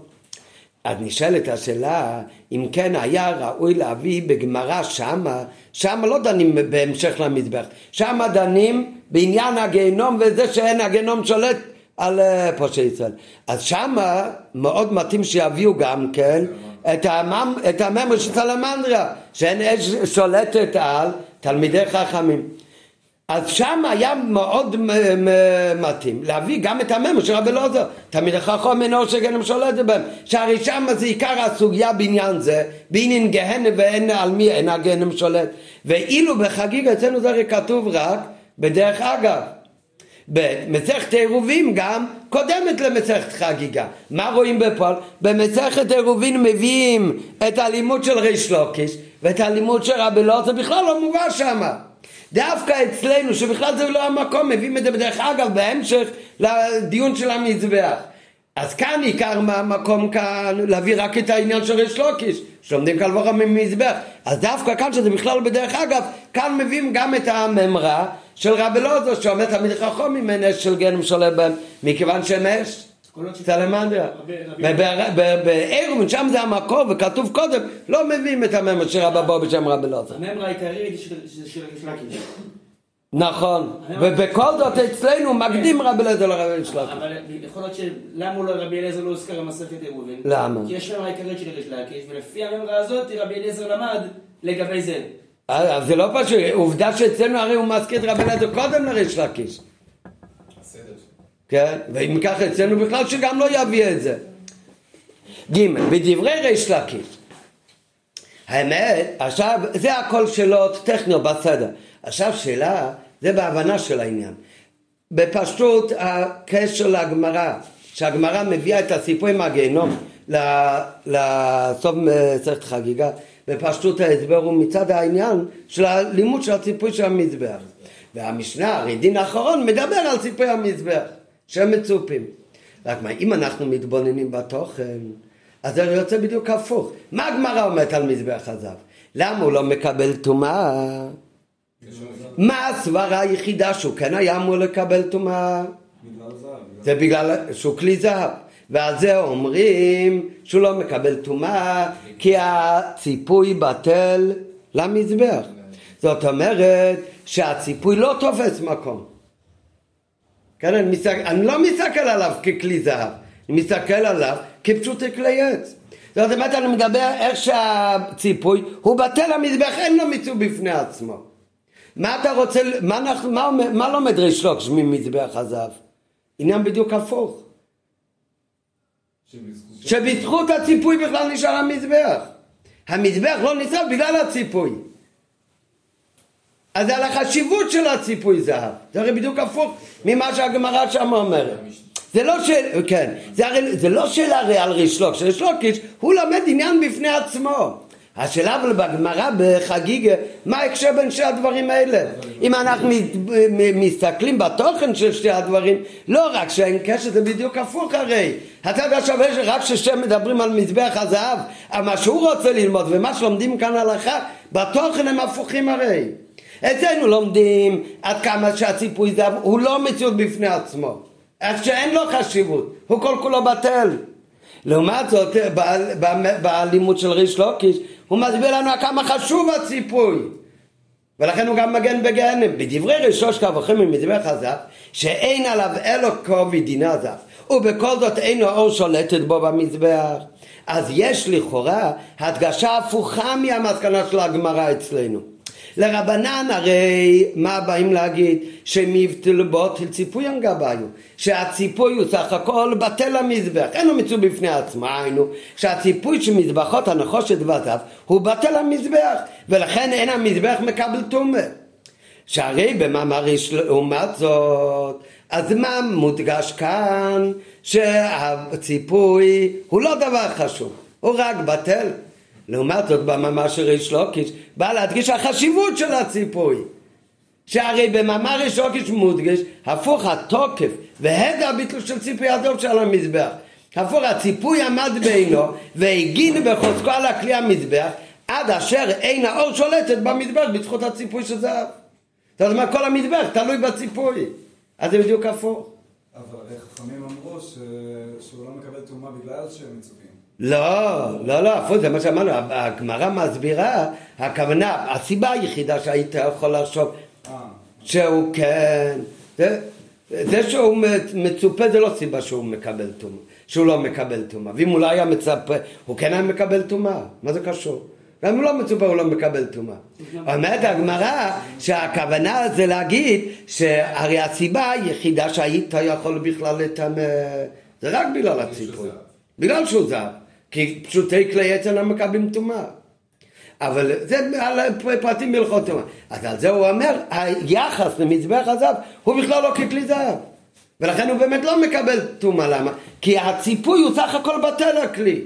אז נשאלת השאלה אם כן היה ראוי להביא בגמרא שמה, שמה לא דנים בהמשך למזבח, שמה דנים בעניין הגיהנום וזה שאין הגיהנום שולט על אה, פושעי ישראל. אז שמה מאוד מתאים שיביאו גם כן את, המם, את הממר של סלמנדריה, שאין אש שולטת על תלמידי חכמים. אז שם היה מאוד מתאים להביא גם את הממר של רבי אלעזר, תמיד החכם אינו שגנם שולט בהם, שהרי שם זה עיקר הסוגיה בעניין זה, בעניין גהנם ואין על מי אין הגהנם שולט, ואילו בחגיג אצלנו זה הרי כתוב רק בדרך אגב. במסכת עירובין גם קודמת למסכת חגיגה. מה רואים בפועל? במסכת עירובין מביאים את הלימוד של ריש לוקיש ואת הלימוד של רבי אלעזר בכלל לא מובא שמה. דווקא אצלנו, שבכלל זה לא המקום, מביאים את זה בדרך אגב בהמשך לדיון של המזבח. אז כאן עיקר מהמקום כאן להביא רק את העניין של ריש לוקיש, שלומדים קל וחומר ממזבח. אז דווקא כאן, שזה בכלל בדרך אגב, כאן מביאים גם את הממרה של רבי לוזו, שאומר תמיד חכום ממנו אש של גנם שולט בהם, מכיוון שהם אש. סלמנדריה. בעירובין, שם זה המקור, וכתוב קודם, לא מביאים את הממר של רבא בו בשם רבי לוזר. הממר העיקרי זה של לקיש. נכון, ובכל זאת אצלנו מקדים רבי אליעזר לרבי אליעזר. אבל יכול להיות שלמה לא רבי אליעזר לא הוזכר במסכת עירובין? למה? כי יש ממרה העיקרית של ריש לקיש, ולפי הממרה הזאת רבי אליעזר למד לגבי זה. אז זה לא פשוט, עובדה שאצלנו הרי הוא מזכיר את רבי אליעזר קודם לריש לקיש. כן? ואם ככה אצלנו בכלל שגם לא יביא את זה. ג' בדברי ריש לקיש האמת, עכשיו, זה הכל שאלות טכניות בסדר. עכשיו שאלה, זה בהבנה של העניין. בפשטות הקשר לגמרא, שהגמרא מביאה את הסיפור עם הגיהנום לסוף מסכת חגיגה, בפשטות ההסבר הוא מצד העניין של הלימוד של הסיפור של המזבח. והמשנה, הרי דין האחרון, מדבר על סיפור המזבח. שהם מצופים. רק מה, אם אנחנו מתבוננים בתוכן, אז זה יוצא בדיוק הפוך. מה הגמרא אומרת על מזבח הזהב? למה הוא לא מקבל טומאה? מה הסברה היחידה שהוא כן היה אמור לקבל טומאה? זה בגלל שהוא כלי זהב. ועל זה אומרים שהוא לא מקבל טומאה כי הציפוי בטל למזבח. זאת אומרת שהציפוי לא תופס מקום. כן, אני, מסתכל, אני לא מסתכל עליו ככלי זהב, אני מסתכל עליו כפשוט כלי עץ. זאת אומרת, אני מדבר איך שהציפוי הוא בטל המזבח, אין לו מיצוב בפני עצמו. מה אתה רוצה, מה, אנחנו, מה, מה לומד ריש לוקש ממזבח הזהב? עניין בדיוק הפוך. שבזכות הציפוי בכלל נשאר המזבח. המזבח לא נשרף בגלל הציפוי. אז זה על החשיבות של הציפוי זהב. זה הרי בדיוק הפוך ממה שהגמרא שם אומרת. זה לא שאלה, כן, זה, הרי, זה לא שאלה הרי על ריש לוקיש, ריש הוא למד עניין בפני עצמו. השאלה אבל בגמרא בחגיגה, מה ההקשר בין שני הדברים האלה? אם אנחנו מסתכלים בתוכן של שני הדברים, לא רק שאין קשר, זה בדיוק הפוך הרי. אתה יודע שווה שרק כששם מדברים על מזבח הזהב, מה שהוא רוצה ללמוד ומה שלומדים כאן הלכה, בתוכן הם הפוכים הרי. אצלנו לומדים עד כמה שהציפוי זהב הוא לא מציאות בפני עצמו. איך שאין לו חשיבות, הוא כל כולו בטל. לעומת זאת, בלימוד של ריש לוקיש, הוא מסביר לנו כמה חשוב הציפוי. ולכן הוא גם מגן בגהנם. בדברי ראשו שכבוכם ממזבח הזף, שאין עליו אלו כובד דיני הזף, ובכל זאת אין לו אור שולטת בו במזבח. אז יש לכאורה הדגשה הפוכה מהמסקנה של הגמרא אצלנו. לרבנן הרי מה באים להגיד? שמבטל בוטל ציפוי גביו שהציפוי הוא סך הכל בטל המזבח. אין לו מיצוי בפני עצמו היינו. שהציפוי של מזבחות הנחושת וזב הוא בטל המזבח. ולכן אין המזבח מקבל טומא. שהרי במאמר לעומת זאת? אז מה מודגש כאן? שהציפוי הוא לא דבר חשוב. הוא רק בטל לעומת זאת במאמר של ריש לוקיש בא להדגיש החשיבות של הציפוי. שהרי במאמר ריש לוקיש מודגש הפוך התוקף והד הביטול של ציפוי הדוב של המזבח. הפוך הציפוי עמד בינו והגין בחוזקו על הכלי המזבח עד אשר אין האור שולטת במזבח בזכות הציפוי של זהב. זאת אומרת כל המזבח תלוי בציפוי. אז זה בדיוק הפוך. אבל חכמים אמרו שהוא לא מקבל טומאה בגלל שהם מצופים לא, לא, לא, הפוך, זה מה שאמרנו, הגמרא מסבירה, הכוונה, הסיבה היחידה שהיית יכול לחשוב שהוא כן, זה, זה שהוא מצופה זה לא סיבה שהוא מקבל טומאה, שהוא לא מקבל טומאה, ואם הוא לא היה מצפה, הוא כן היה מקבל טומאה, מה זה קשור? גם אם לא מצופה הוא לא מקבל טומאה. אומרת הגמרא שהכוונה זה להגיד שהרי הסיבה היחידה שהיית יכול בכלל לטמא זה רק בגלל הציפוי, בגלל שהוא זר. כי פשוטי כלי עץ אינם מקבלים טומאה. אבל זה על פרטים בהלכות טומאה. אז על זה הוא אומר, היחס למזבח הזהב הוא בכלל לא ככלי זהב. ולכן הוא באמת לא מקבל טומאה, למה? כי הציפוי הוא סך הכל בטל הכלי.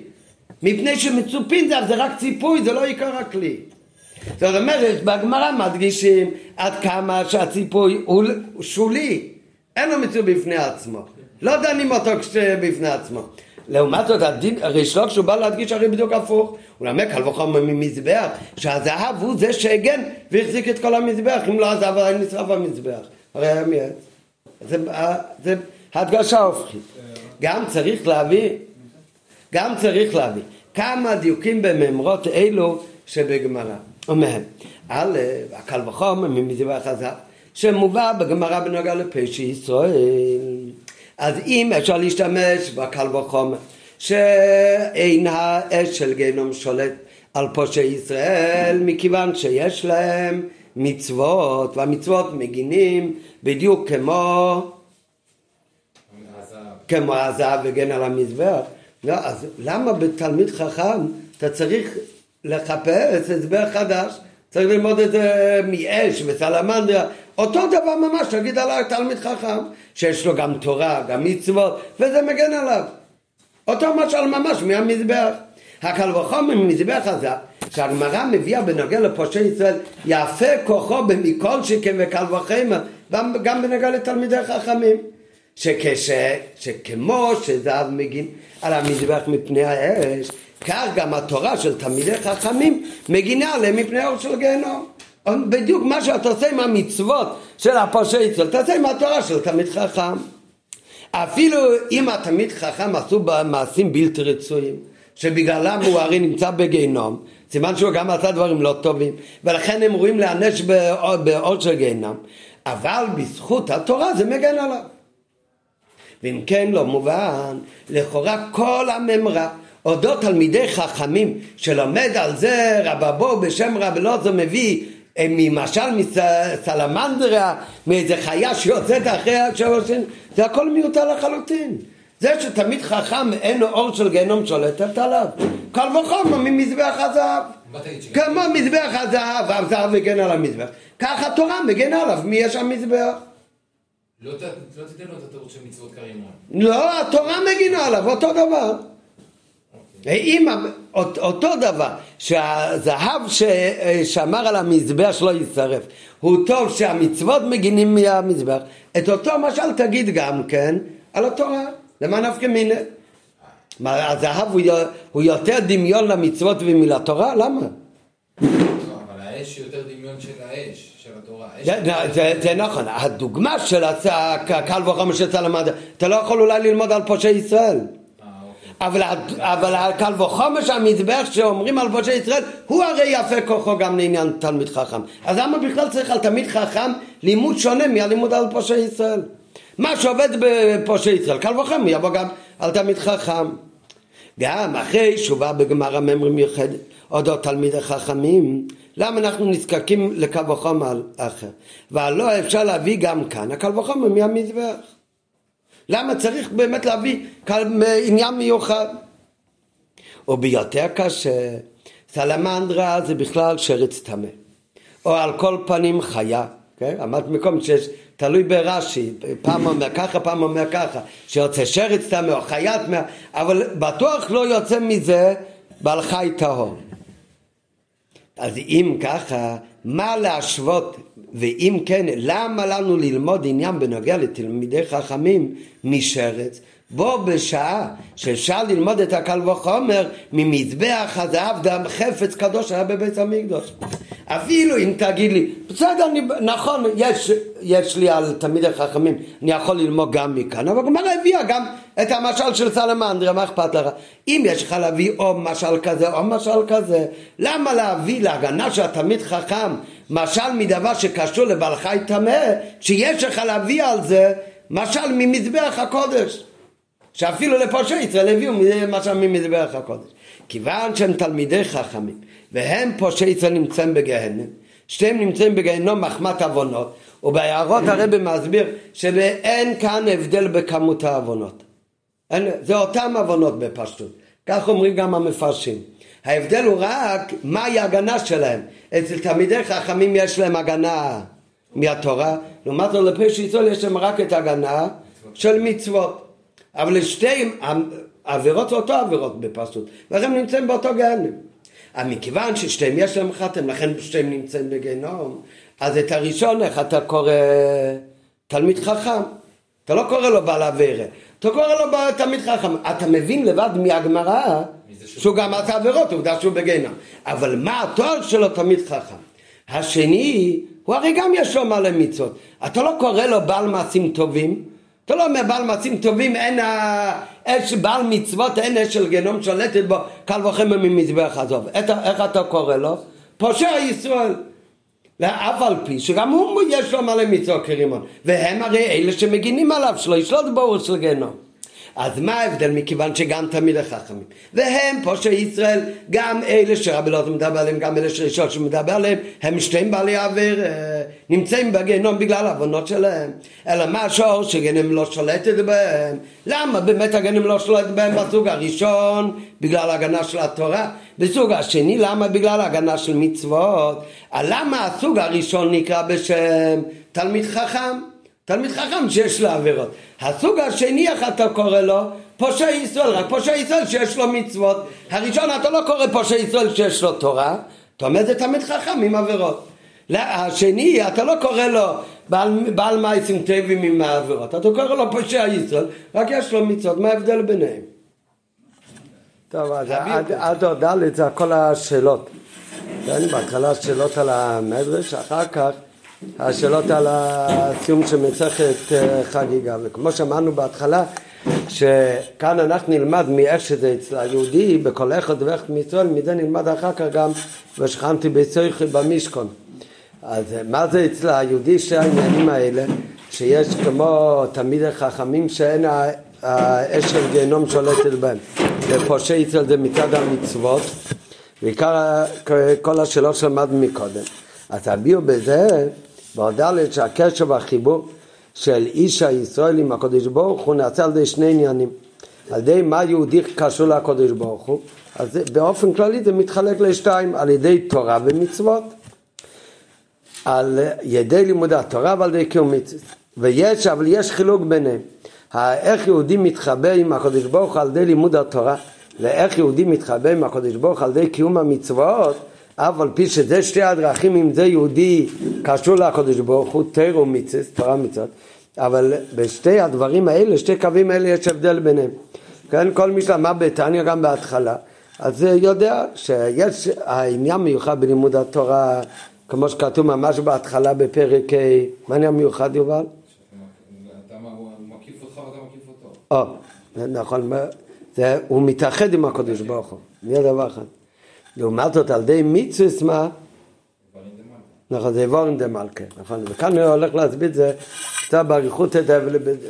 מפני שמצופין זהב זה רק ציפוי, זה לא עיקר הכלי. זאת אומרת, בגמרא מדגישים עד כמה שהציפוי הוא שולי, אין לו מצוי בפני עצמו. לא דנים אותו בפני עצמו. לעומת זאת, הדין, ריש לוק שהוא בא להדגיש הרי בדיוק הפוך. הוא למד קל וחומר ממזבח, שהזהב הוא זה שהגן והחזיק את כל המזבח, אם לא הזהב היה נשרף המזבח. הרי היה מעץ. זה, זה הדגשה הופכית. גם צריך להביא, גם צריך להביא כמה דיוקים בממרות אלו שבגמרא. אומר, א', הקל וחומר ממזבח הזהב, שמובא בגמרא בנוגע לפשע ישראל. אז אם אפשר להשתמש בקל וחומר שאין האש של גיהנום שולט על פושעי ישראל מכיוון שיש להם מצוות והמצוות מגינים בדיוק כמו כמו הזהב וגן על המזבח. לא, אז למה בתלמיד חכם אתה צריך לחפש הסבר חדש צריך ללמוד את זה מאש וסלמנדרה אותו דבר ממש תגיד על התלמיד חכם שיש לו גם תורה, גם מצוות, וזה מגן עליו. אותו משל ממש מהמזבח. הקל וחומר ממזבח הזה, שהגמרא מביאה בנוגע לפושעי ישראל, יפה כוחו במכל שכן וקל וחומר, גם בנוגע לתלמידי חכמים. שכש, שכמו שזהב מגין על המזבח מפני האש, כך גם התורה של תלמידי חכמים מגינה עליהם מפני אור של גיהנום. בדיוק מה שאתה עושה עם המצוות של הפושעי ישראל, תעשה עם התורה של תלמיד חכם. אפילו אם התלמיד חכם עשו מעשים בלתי רצויים, שבגללם הוא הרי נמצא בגיהנום, סימן שהוא גם עשה דברים לא טובים, ולכן הם רואים להיענש בעוד של גיהנם, אבל בזכות התורה זה מגן עליו. ואם כן לא מובן, לכאורה כל הממרה אודות תלמידי חכמים שלומד על זה רבבו בשם רב אלעזר מביא אה, ממשל מסלמנדרה, מאיזה חיה שיוצאת אחרי שעושים, זה הכל מיותר לחלוטין. זה שתמיד חכם אין לו אור של גיהנום שולטת עליו. קל וחומר ממזבח הזהב. כמו מזבח הזהב, הזהב מגן על המזבח. ככה התורה מגן עליו, מי יש המזבח? לא, לא תיתן לו את התירוץ של מצוות כרימון. לא, התורה מגינה עליו, אותו דבר. אם אותו דבר, שהזהב שאמר על המזבח שלא יישרף, הוא טוב שהמצוות מגינים מהמזבח, את אותו משל תגיד גם כן על התורה, למה נפקא מינה? מה, הזהב הוא יותר דמיון למצוות ומלתורה? למה? לא, אבל האש יותר דמיון של האש. זה נכון, הדוגמה של הקל וחומר של צלמד, אתה לא יכול אולי ללמוד על פושעי ישראל. אוקיי. אבל הקל וחומר שהמזבח שאומרים על פושעי ישראל הוא הרי יפה כוחו גם לעניין תלמיד חכם אז למה בכלל צריך על תלמיד חכם לימוד שונה מהלימוד על פושעי ישראל מה שעובד בפושעי ישראל קל וחומר יבוא גם על תלמיד חכם גם אחרי שובה בגמר הממרי מיוחדת אודות תלמידי חכמים למה אנחנו נזקקים לקו וחומר אחר? והלא אפשר להביא גם כאן הקל וחומר מהמזבח. למה צריך באמת להביא עניין מיוחד? וביותר קשה, סלמנדרה זה בכלל שרץ טמא. או על כל פנים חיה, כן? אמרת מקום שיש, תלוי ברש"י, פעם אומר ככה, פעם אומר ככה, שיוצא שרץ טמא או חיית טמא, אבל בטוח לא יוצא מזה בעל חי טהור. אז אם ככה, מה להשוות, ואם כן, למה לנו ללמוד עניין בנוגע לתלמידי חכמים משרץ? בו בשעה שאפשר ללמוד את הקל וחומר ממזבח הזהב דם חפץ קדוש היה בבית המקדוש. אפילו אם תגיד לי, בסדר, אני, נכון, יש, יש לי על תלמידי חכמים, אני יכול ללמוד גם מכאן, אבל הגמרא הביאה גם את המשל של סלמנדריה, מה אכפת לך? אם יש לך להביא או משל כזה או משל כזה, למה להביא להגנה של התלמיד חכם משל מדבר שקשור לבעל חי טמא, כשיש לך להביא על זה משל ממזבח הקודש? שאפילו לפושעי ישראל הביאו משל ממזבח הקודש. כיוון שהם תלמידי חכמים והם פושעי ישראל נמצאים בגהנם, שתיהם נמצאים בגיהנום מחמת עוונות, ובהערות הרבי מסביר שאין כאן הבדל בכמות העוונות. אין, זה אותם עוונות בפשטות. כך אומרים גם המפרשים. ההבדל הוא רק מהי ההגנה שלהם. אצל תלמידי חכמים יש להם הגנה מהתורה, לעומת זאת לפשע ישראל יש להם רק את ההגנה של מצוות. אבל לשתיהם העבירות זה אותו עבירות בפשטות, ולכן הם נמצאים באותו גהנם. אבל מכיוון ששתיהם יש להם חתם, לכן שתיהם נמצאים בגיהנום, אז את הראשון איך אתה קורא תלמיד חכם? אתה לא קורא לו בעל עבירה, אתה קורא לו תלמיד חכם. אתה מבין לבד מהגמרא שהוא גם עשה עבירות, עובדה שהוא בגיהנום. אבל מה התואר שלו תלמיד חכם? השני, הוא הרי גם יש לו מלא מצוות. אתה לא קורא לו בעל מעשים טובים, אתה לא אומר בעל מעשים טובים, אין אש בעל מצוות, אין אש של גנום שולטת בו, קל וחמר ממזבח עזוב. איך אתה קורא לו? פושע ישראל. ואף על פי שגם הוא יש לו מלא מצוות כרימון, והם הרי אלה שמגינים עליו, שלא ישלוט באור של גנום. אז מה ההבדל מכיוון שגם תמיד החכמים? והם פושעי ישראל גם אלה שרבי לא מדבר עליהם גם אלה שראשון שמדבר עליהם הם שתיהם בעלי עבר אה, נמצאים בגיהנום בגלל העוונות שלהם. אלא מה השור שגנם לא שולטת בהם? למה באמת הגנם לא שולטת בהם בסוג הראשון? בגלל ההגנה של התורה? בסוג השני למה בגלל ההגנה של מצוות? למה הסוג הראשון נקרא בשם תלמיד חכם תלמיד חכם שיש לו עבירות. הסוג השני איך אתה קורא לו? פושע ישראל, רק פושע ישראל שיש לו מצוות. הראשון אתה לא קורא פושע ישראל שיש לו תורה, אתה אומר זה תלמיד חכם עם עבירות. השני אתה לא קורא לו בעל, בעל מייסים טבעים עם העבירות, אתה קורא לו פושע ישראל, רק יש לו מצוות, מה ההבדל ביניהם? טוב, אז עד, עד עוד ד' זה הכל השאלות. בהתחלה שאלות על המדרש, אחר כך השאלות על הסיום של מסכת אה, חגיגה, וכמו שאמרנו בהתחלה שכאן אנחנו נלמד מאיך שזה אצל היהודי, בכל אחד ואיך מישראל, מזה נלמד אחר כך גם ושכנתי בצריכי במשכון. אז מה זה אצל היהודי שני העניינים האלה, שיש כמו תלמידי חכמים שאין האש של גיהנום שולטת בהם, ופושע אצל זה מצד המצוות, ועיקר כל השאלות שלמדנו מקודם. אז הביאו בזה, בהודעה שהקשר והחיבור של איש הישראל עם הקדוש ברוך הוא נעשה על ידי שני עניינים. על ידי מה יהודי קשור לקדוש ברוך הוא, אז באופן כללי זה מתחלק לשתיים, על ידי תורה ומצוות. על ידי לימוד התורה ועל ידי קיום מצוות. ויש, אבל יש חילוק ביניהם. איך יהודי מתחבא עם הקדוש ברוך הוא על ידי לימוד התורה, ואיך יהודי מתחבא עם הקדוש ברוך הוא על ידי קיום המצוות, אף על פי שזה שתי הדרכים, אם זה יהודי קשור לקדוש ברוך הוא, תר ומצוות, תורה ומצוות, אבל בשתי הדברים האלה, שתי קווים האלה יש הבדל ביניהם. כן, כל מי שלמד בתניא גם בהתחלה, אז יודע שיש העניין מיוחד בלימוד התורה, כמו שכתוב ממש בהתחלה בפרק ה', מה העניין מיוחד יובל? או, נכון, זה, הוא מתאחד עם הקדוש ברוך הוא, זה דבר אחד. לעומת זאת על ידי מצווה מה? נכון, זה איבורין דה מלכה, נכון, וכאן אני הולך להסביר את זה קצת באריכות את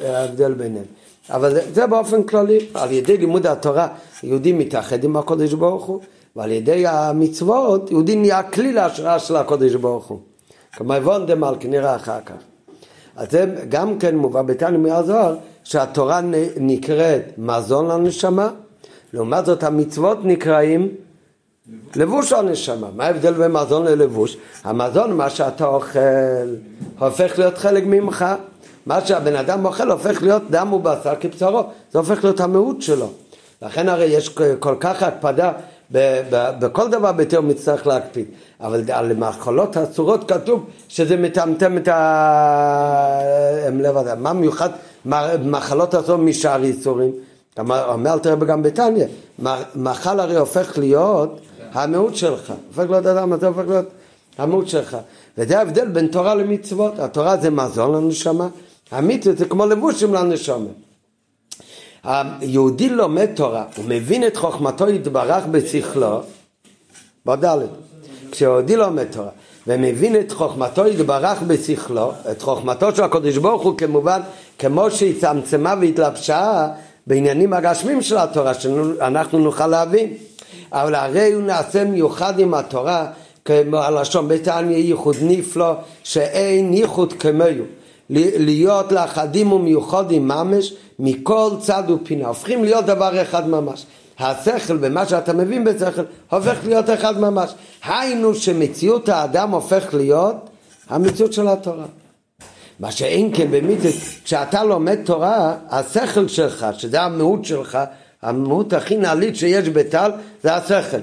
ההבדל ביניהם. אבל זה, זה באופן כללי, על ידי לימוד התורה יהודי מתאחד עם הקודש ברוך הוא, ועל ידי המצוות יהודי נהיה כלי להשראה של הקודש ברוך הוא. כמו איבורין דה מלכה נראה אחר כך. אז זה גם כן מובא בתניא מהזוהר שהתורה נקראת מזון לנשמה, לעומת זאת המצוות נקראים לבוש הנשמה. מה ההבדל בין מזון ללבוש? המזון, מה שאתה אוכל, הופך להיות חלק ממך. מה שהבן אדם אוכל הופך להיות דם ובשר כבשרו, זה הופך להיות המהות שלו. לכן הרי יש כל כך הקפדה, בכל דבר ביתר מצטרך להקפיד, אבל על מאכולות אסורות כתוב שזה מטמטם את הלב הזה. מה מיוחד מאכלות אסורות משאר איסורים? אומר תראה גם בתניא, מאכל הרי הופך להיות המהות שלך, הופך להיות אדם, אתה הופך להיות המהות שלך. וזה ההבדל בין תורה למצוות, התורה זה מזון לנשמה, המצוות זה כמו לבושים לנשמה. היהודי לומד תורה, הוא מבין את חוכמתו יתברך בשכלו, בד' כשיהודי לומד תורה ומבין את חוכמתו יתברך בשכלו, את חוכמתו של הקדוש ברוך הוא כמובן כמו שהיא צמצמה והתלבשה בעניינים הגשמים של התורה שאנחנו נוכל להבין אבל הרי הוא נעשה מיוחד עם התורה כמו הלשון בתניא ייחוד נפלא שאין ייחוד כמוהו. להיות לאחדים ומיוחדים ממש מכל צד ופינה. הופכים להיות דבר אחד ממש. השכל במה שאתה מבין בשכל הופך להיות אחד ממש. היינו שמציאות האדם הופך להיות המציאות של התורה. מה שאין כן במצוות, כשאתה לומד תורה, השכל שלך, שזה המהות שלך, המהות הכי נעלית שיש בטל, זה השכל.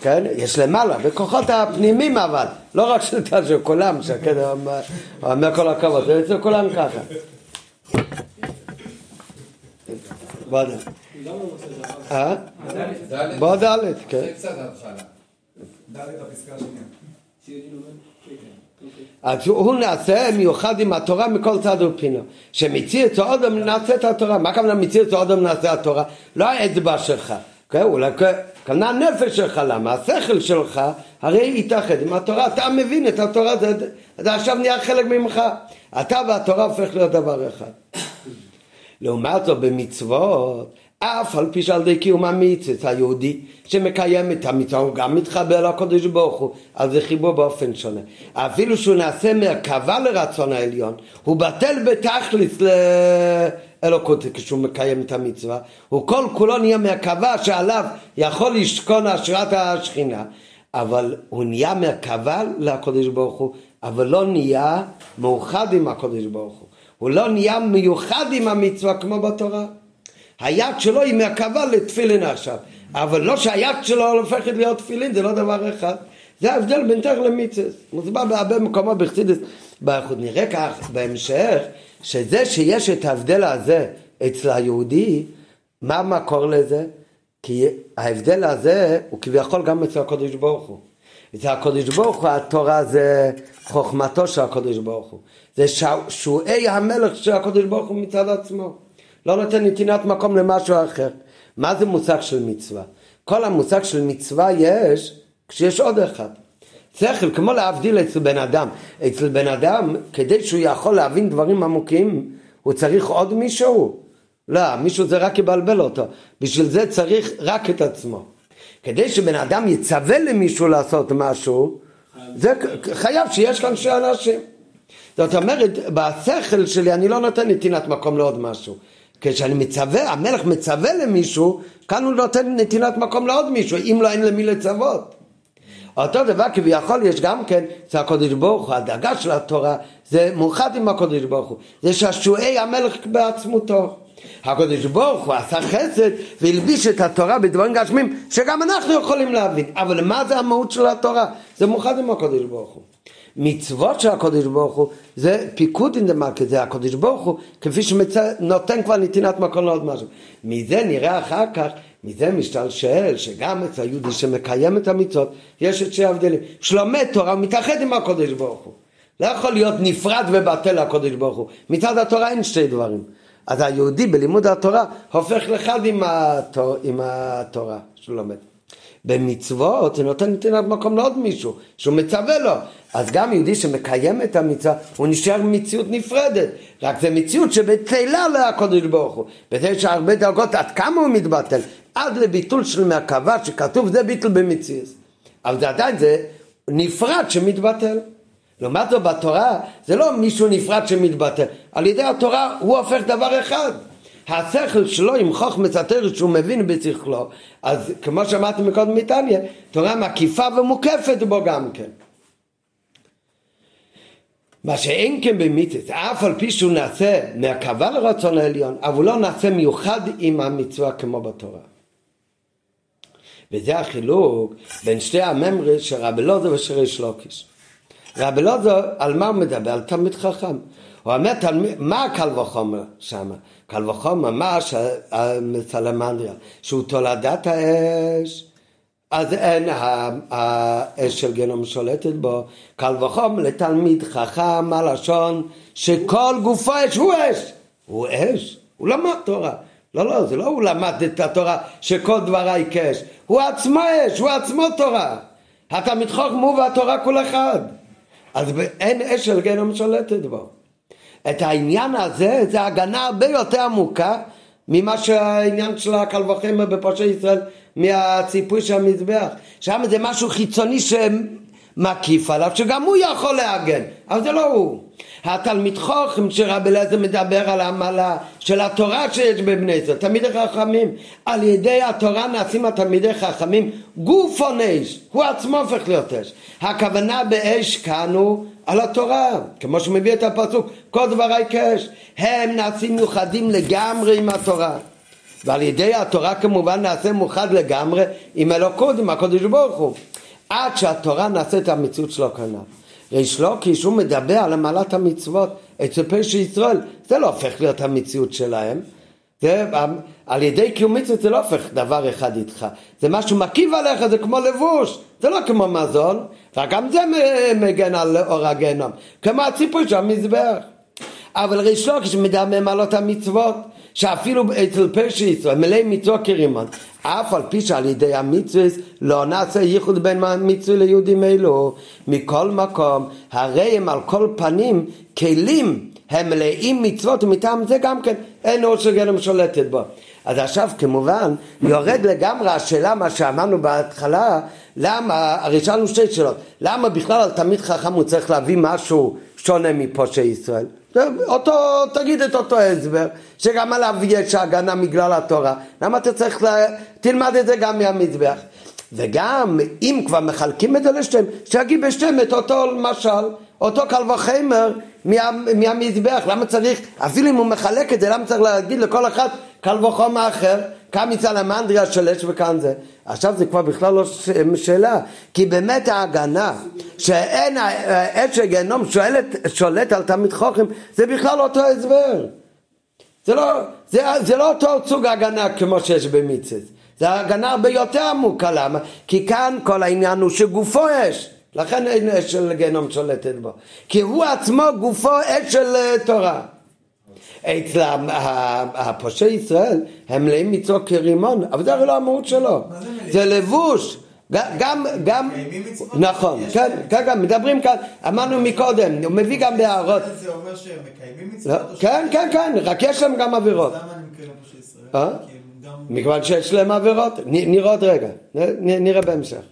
כן? יש למעלה, בכוחות הפנימיים אבל, לא רק של טל, של כולם, שכן, אומר כל הכבוד, זה אצל כולם ככה. בוא אה? בוא ד', כן. זה קצת התחלה. ד' הפסקה השנייה. אז הוא נעשה מיוחד עם התורה מכל צד ופינו. שמציא את האודם נעשה את התורה. מה הכוונה מציא את האודם נעשה התורה? לא האצבע שלך. כן, אולי כוונה הנפש שלך, למה? השכל שלך הרי יתאחד עם התורה, אתה מבין את התורה, זה, זה עכשיו נהיה חלק ממך. אתה והתורה הופך להיות דבר אחד. לעומת זאת במצוות אף על פי שעל ידי קיום המצוות היהודי שמקיים את המצווה הוא גם מתחבר לקדוש ברוך הוא אז זה חיבור באופן שונה. אפילו שהוא נעשה מרכבה לרצון העליון הוא בטל בתכלס לאלוקות כשהוא מקיים את המצווה. הוא כל כולו נהיה מרכבה שעליו יכול לשכון השראת השכינה. אבל הוא נהיה מרכבה לקדוש ברוך הוא אבל לא נהיה מאוחד עם הקדוש ברוך הוא. הוא לא נהיה מיוחד עם המצווה כמו בתורה היד שלו היא מרכבה לתפילין עכשיו, אבל לא שהיד שלו הופכת להיות תפילין, זה לא דבר אחד. זה ההבדל בין תר למיצס. מוסבר בהרבה מקומות בחסידס באיכות. נראה כך בהמשך, שזה שיש את ההבדל הזה אצל היהודי, מה המקור לזה? כי ההבדל הזה הוא כביכול גם אצל הקודש ברוך הוא. אצל הקודש ברוך הוא התורה זה חוכמתו של הקודש ברוך הוא. זה שועי המלך של הקודש ברוך הוא מצד עצמו. לא נותן נתינת מקום למשהו אחר. מה זה מושג של מצווה? כל המושג של מצווה יש כשיש עוד אחד. שכל, כמו להבדיל אצל בן אדם. אצל בן אדם, כדי שהוא יכול להבין דברים עמוקים, הוא צריך עוד מישהו? לא, מישהו זה רק יבלבל אותו. בשביל זה צריך רק את עצמו. כדי שבן אדם יצווה למישהו לעשות משהו, זה חייב שיש כאן שני אנשים. זאת אומרת, בשכל שלי אני לא נותן נתינת מקום לעוד משהו. כשאני מצווה, המלך מצווה למישהו, כאן הוא נותן נתינת מקום לעוד מישהו, אם לא אין למי לצוות. אותו דבר כביכול יש גם כן, זה הקודש ברוך הוא, הדאגה של התורה, זה מאוחד עם הקודש ברוך הוא, זה שעשועי המלך בעצמותו. הקדוש ברוך הוא עשה חסד והלביש את התורה בדברים גשמים שגם אנחנו יכולים להבין אבל מה זה המהות של התורה? זה מאוחד עם הקדוש ברוך הוא מצוות של הקדוש ברוך הוא זה פיקוד אין דמלכה זה הקדוש ברוך הוא כפי שנותן כבר נתינת מקום לעוד משהו. מזה נראה אחר כך מזה משתלשל שגם אצל היהודי שמקיים את המצוות יש את שני הבדלים שלומד תורה מתאחד עם הקדוש ברוך הוא. לא יכול להיות נפרד ובטל הקדוש ברוך הוא. מצד התורה אין שתי דברים. אז היהודי בלימוד התורה הופך לאחד עם, התור, עם התורה שהוא לומד. במצוות זה נותן נתינת מקום לעוד מישהו שהוא מצווה לו אז גם יהודי שמקיים את המצווה הוא נשאר במציאות נפרדת. רק זה מציאות שבצלה לקודש ברוך הוא. יש הרבה דרגות עד כמה הוא מתבטל? עד לביטול של מרכבה שכתוב זה ביטול במציאות אבל זה עדיין זה נפרד שמתבטל. לעומת זאת בתורה זה לא מישהו נפרד שמתבטא, על ידי התורה הוא הופך דבר אחד. השכל שלו עם חוכמת התרס שהוא מבין בשכלו, אז כמו שאמרתי מקודם מאיטליה, תורה מקיפה ומוקפת בו גם כן. מה שאין כן במיתוס, אף על פי שהוא נעשה מהקווה לרצון העליון, אבל הוא לא נעשה מיוחד עם המצווה כמו בתורה. וזה החילוק בין שתי הממרס של רבי לוזו ושל ריש לוקיש. רבי אלעזר, על מה הוא מדבר? על תלמיד חכם. הוא אומר, תלמיד, מה הקל וחומר שם? קל וחומר, מה סלמנדריה? שהוא תולדת האש. אז אין האש של גנום שולטת בו. קל וחומר לתלמיד חכם, הלשון, שכל גופו אש הוא אש. הוא אש, הוא למד תורה. לא, לא, זה לא הוא למד את התורה שכל דבריי כאש. הוא עצמו אש, הוא עצמו תורה. התלמיד חכם הוא והתורה כל אחד. אז אין אש של גיהנום שולטת בו. את העניין הזה, זה הגנה הרבה יותר עמוקה ממה שהעניין של הקל וחמר בפרשי ישראל מהציפוי של המזבח. שם זה משהו חיצוני שמקיף עליו, שגם הוא יכול להגן, אבל זה לא הוא. התלמיד חוכם שרבי אליעזר מדבר על העמלה של התורה שיש בבני ישראל, תלמידי חכמים, על ידי התורה נעשים התלמידי חכמים גוף אש, הוא עצמו הופך להיות אש. הכוונה באש כאן הוא על התורה, כמו שמביא את הפסוק, כל דבריי כאש, הם נעשים מיוחדים לגמרי עם התורה. ועל ידי התורה כמובן נעשה מאוחד לגמרי עם אלוקות, עם הקודש ברוך הוא. עד שהתורה נעשית המציאות שלו כנף. ריש לוקיש הוא מדבר על המעלת המצוות אצל פשע ישראל, זה לא הופך להיות המציאות שלהם. זה, על ידי קיום מצוות זה לא הופך דבר אחד איתך, זה משהו מקיף עליך, זה כמו לבוש, זה לא כמו מזון, וגם זה מגן על אור הגיהנום, כמו הציפוי של המזבח. אבל ריש לוקיש מדבר מעלות המצוות, שאפילו אצל פשע ישראל מלא מצווה כרימון אף על פי שעל ידי המצווה לא נעשה ייחוד בין מצווה ליהודים אלו. מכל מקום הרי הם על כל פנים כלים הם מלאים מצוות ומטעם זה גם כן אין אור של גלם שולטת בו. אז עכשיו כמובן יורד לגמרי השאלה מה שאמרנו בהתחלה למה, הרי שאלנו שתי שאלות למה בכלל על תלמיד חכם הוא צריך להביא משהו שונה מפושעי ישראל אותו, תגיד את אותו הסבר, שגם עליו יש הגנה בגלל התורה. למה אתה צריך, לה... תלמד את זה גם מהמזבח. וגם, אם כבר מחלקים את זה לשתיהם, שיגיד בשתיהם את אותו משל, אותו קל וחמר מה, מהמזבח. למה צריך, אפילו אם הוא מחלק את זה, למה צריך להגיד לכל אחד קל וחומר אחר? כאן מצד המנדריה של אש וכאן זה. עכשיו זה כבר בכלל לא שאלה, כי באמת ההגנה שאין האש של גיהנום שולט על תלמיד חוכם, זה בכלל אותו הסבר. זה לא, זה, זה לא אותו סוג הגנה כמו שיש במיצס. זה הגנה הרבה יותר עמוקה, למה? כי כאן כל העניין הוא שגופו אש. לכן אין אש של גיהנום שולטת בו. כי הוא עצמו גופו אש של uh, תורה. אצל הפושעי ישראל הם מלאים מצוות כרימון, אבל זה הרי לא המהות שלו. זה? זה לבוש. גם, גם? נכון, כן. כן, כן, מדברים כאן, אמרנו מקודם, הוא מביא גם בהערות. זה אומר שהם מקיימים לא, מצוות? או כן, כן, כן, רק יש להם גם עבירות. למה אני מקיים פושעי ישראל? אה? מכיוון שיש להם עבירות, נראה עוד רגע, נראה בהמשך.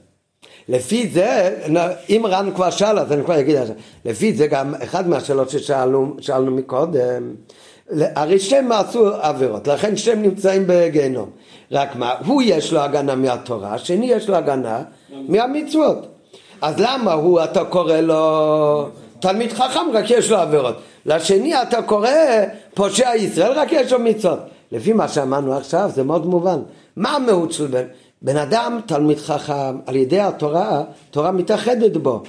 לפי זה, אם רן כבר שאל אז אני כבר אגיד עכשיו, לפי זה גם אחד מהשאלות ששאלנו שאלנו מקודם, הרי שהם עשו עבירות, לכן שהם נמצאים בגיהנום, רק מה, הוא יש לו הגנה מהתורה, השני יש לו הגנה מהמצוות, אז למה הוא, אתה קורא לו תלמיד חכם, רק יש לו עבירות, לשני אתה קורא פושע ישראל, רק יש לו מצוות, לפי מה שאמרנו עכשיו זה מאוד מובן, מה המהות של בן? בן אדם תלמיד חכם, על ידי התורה, תורה מתאחדת בו.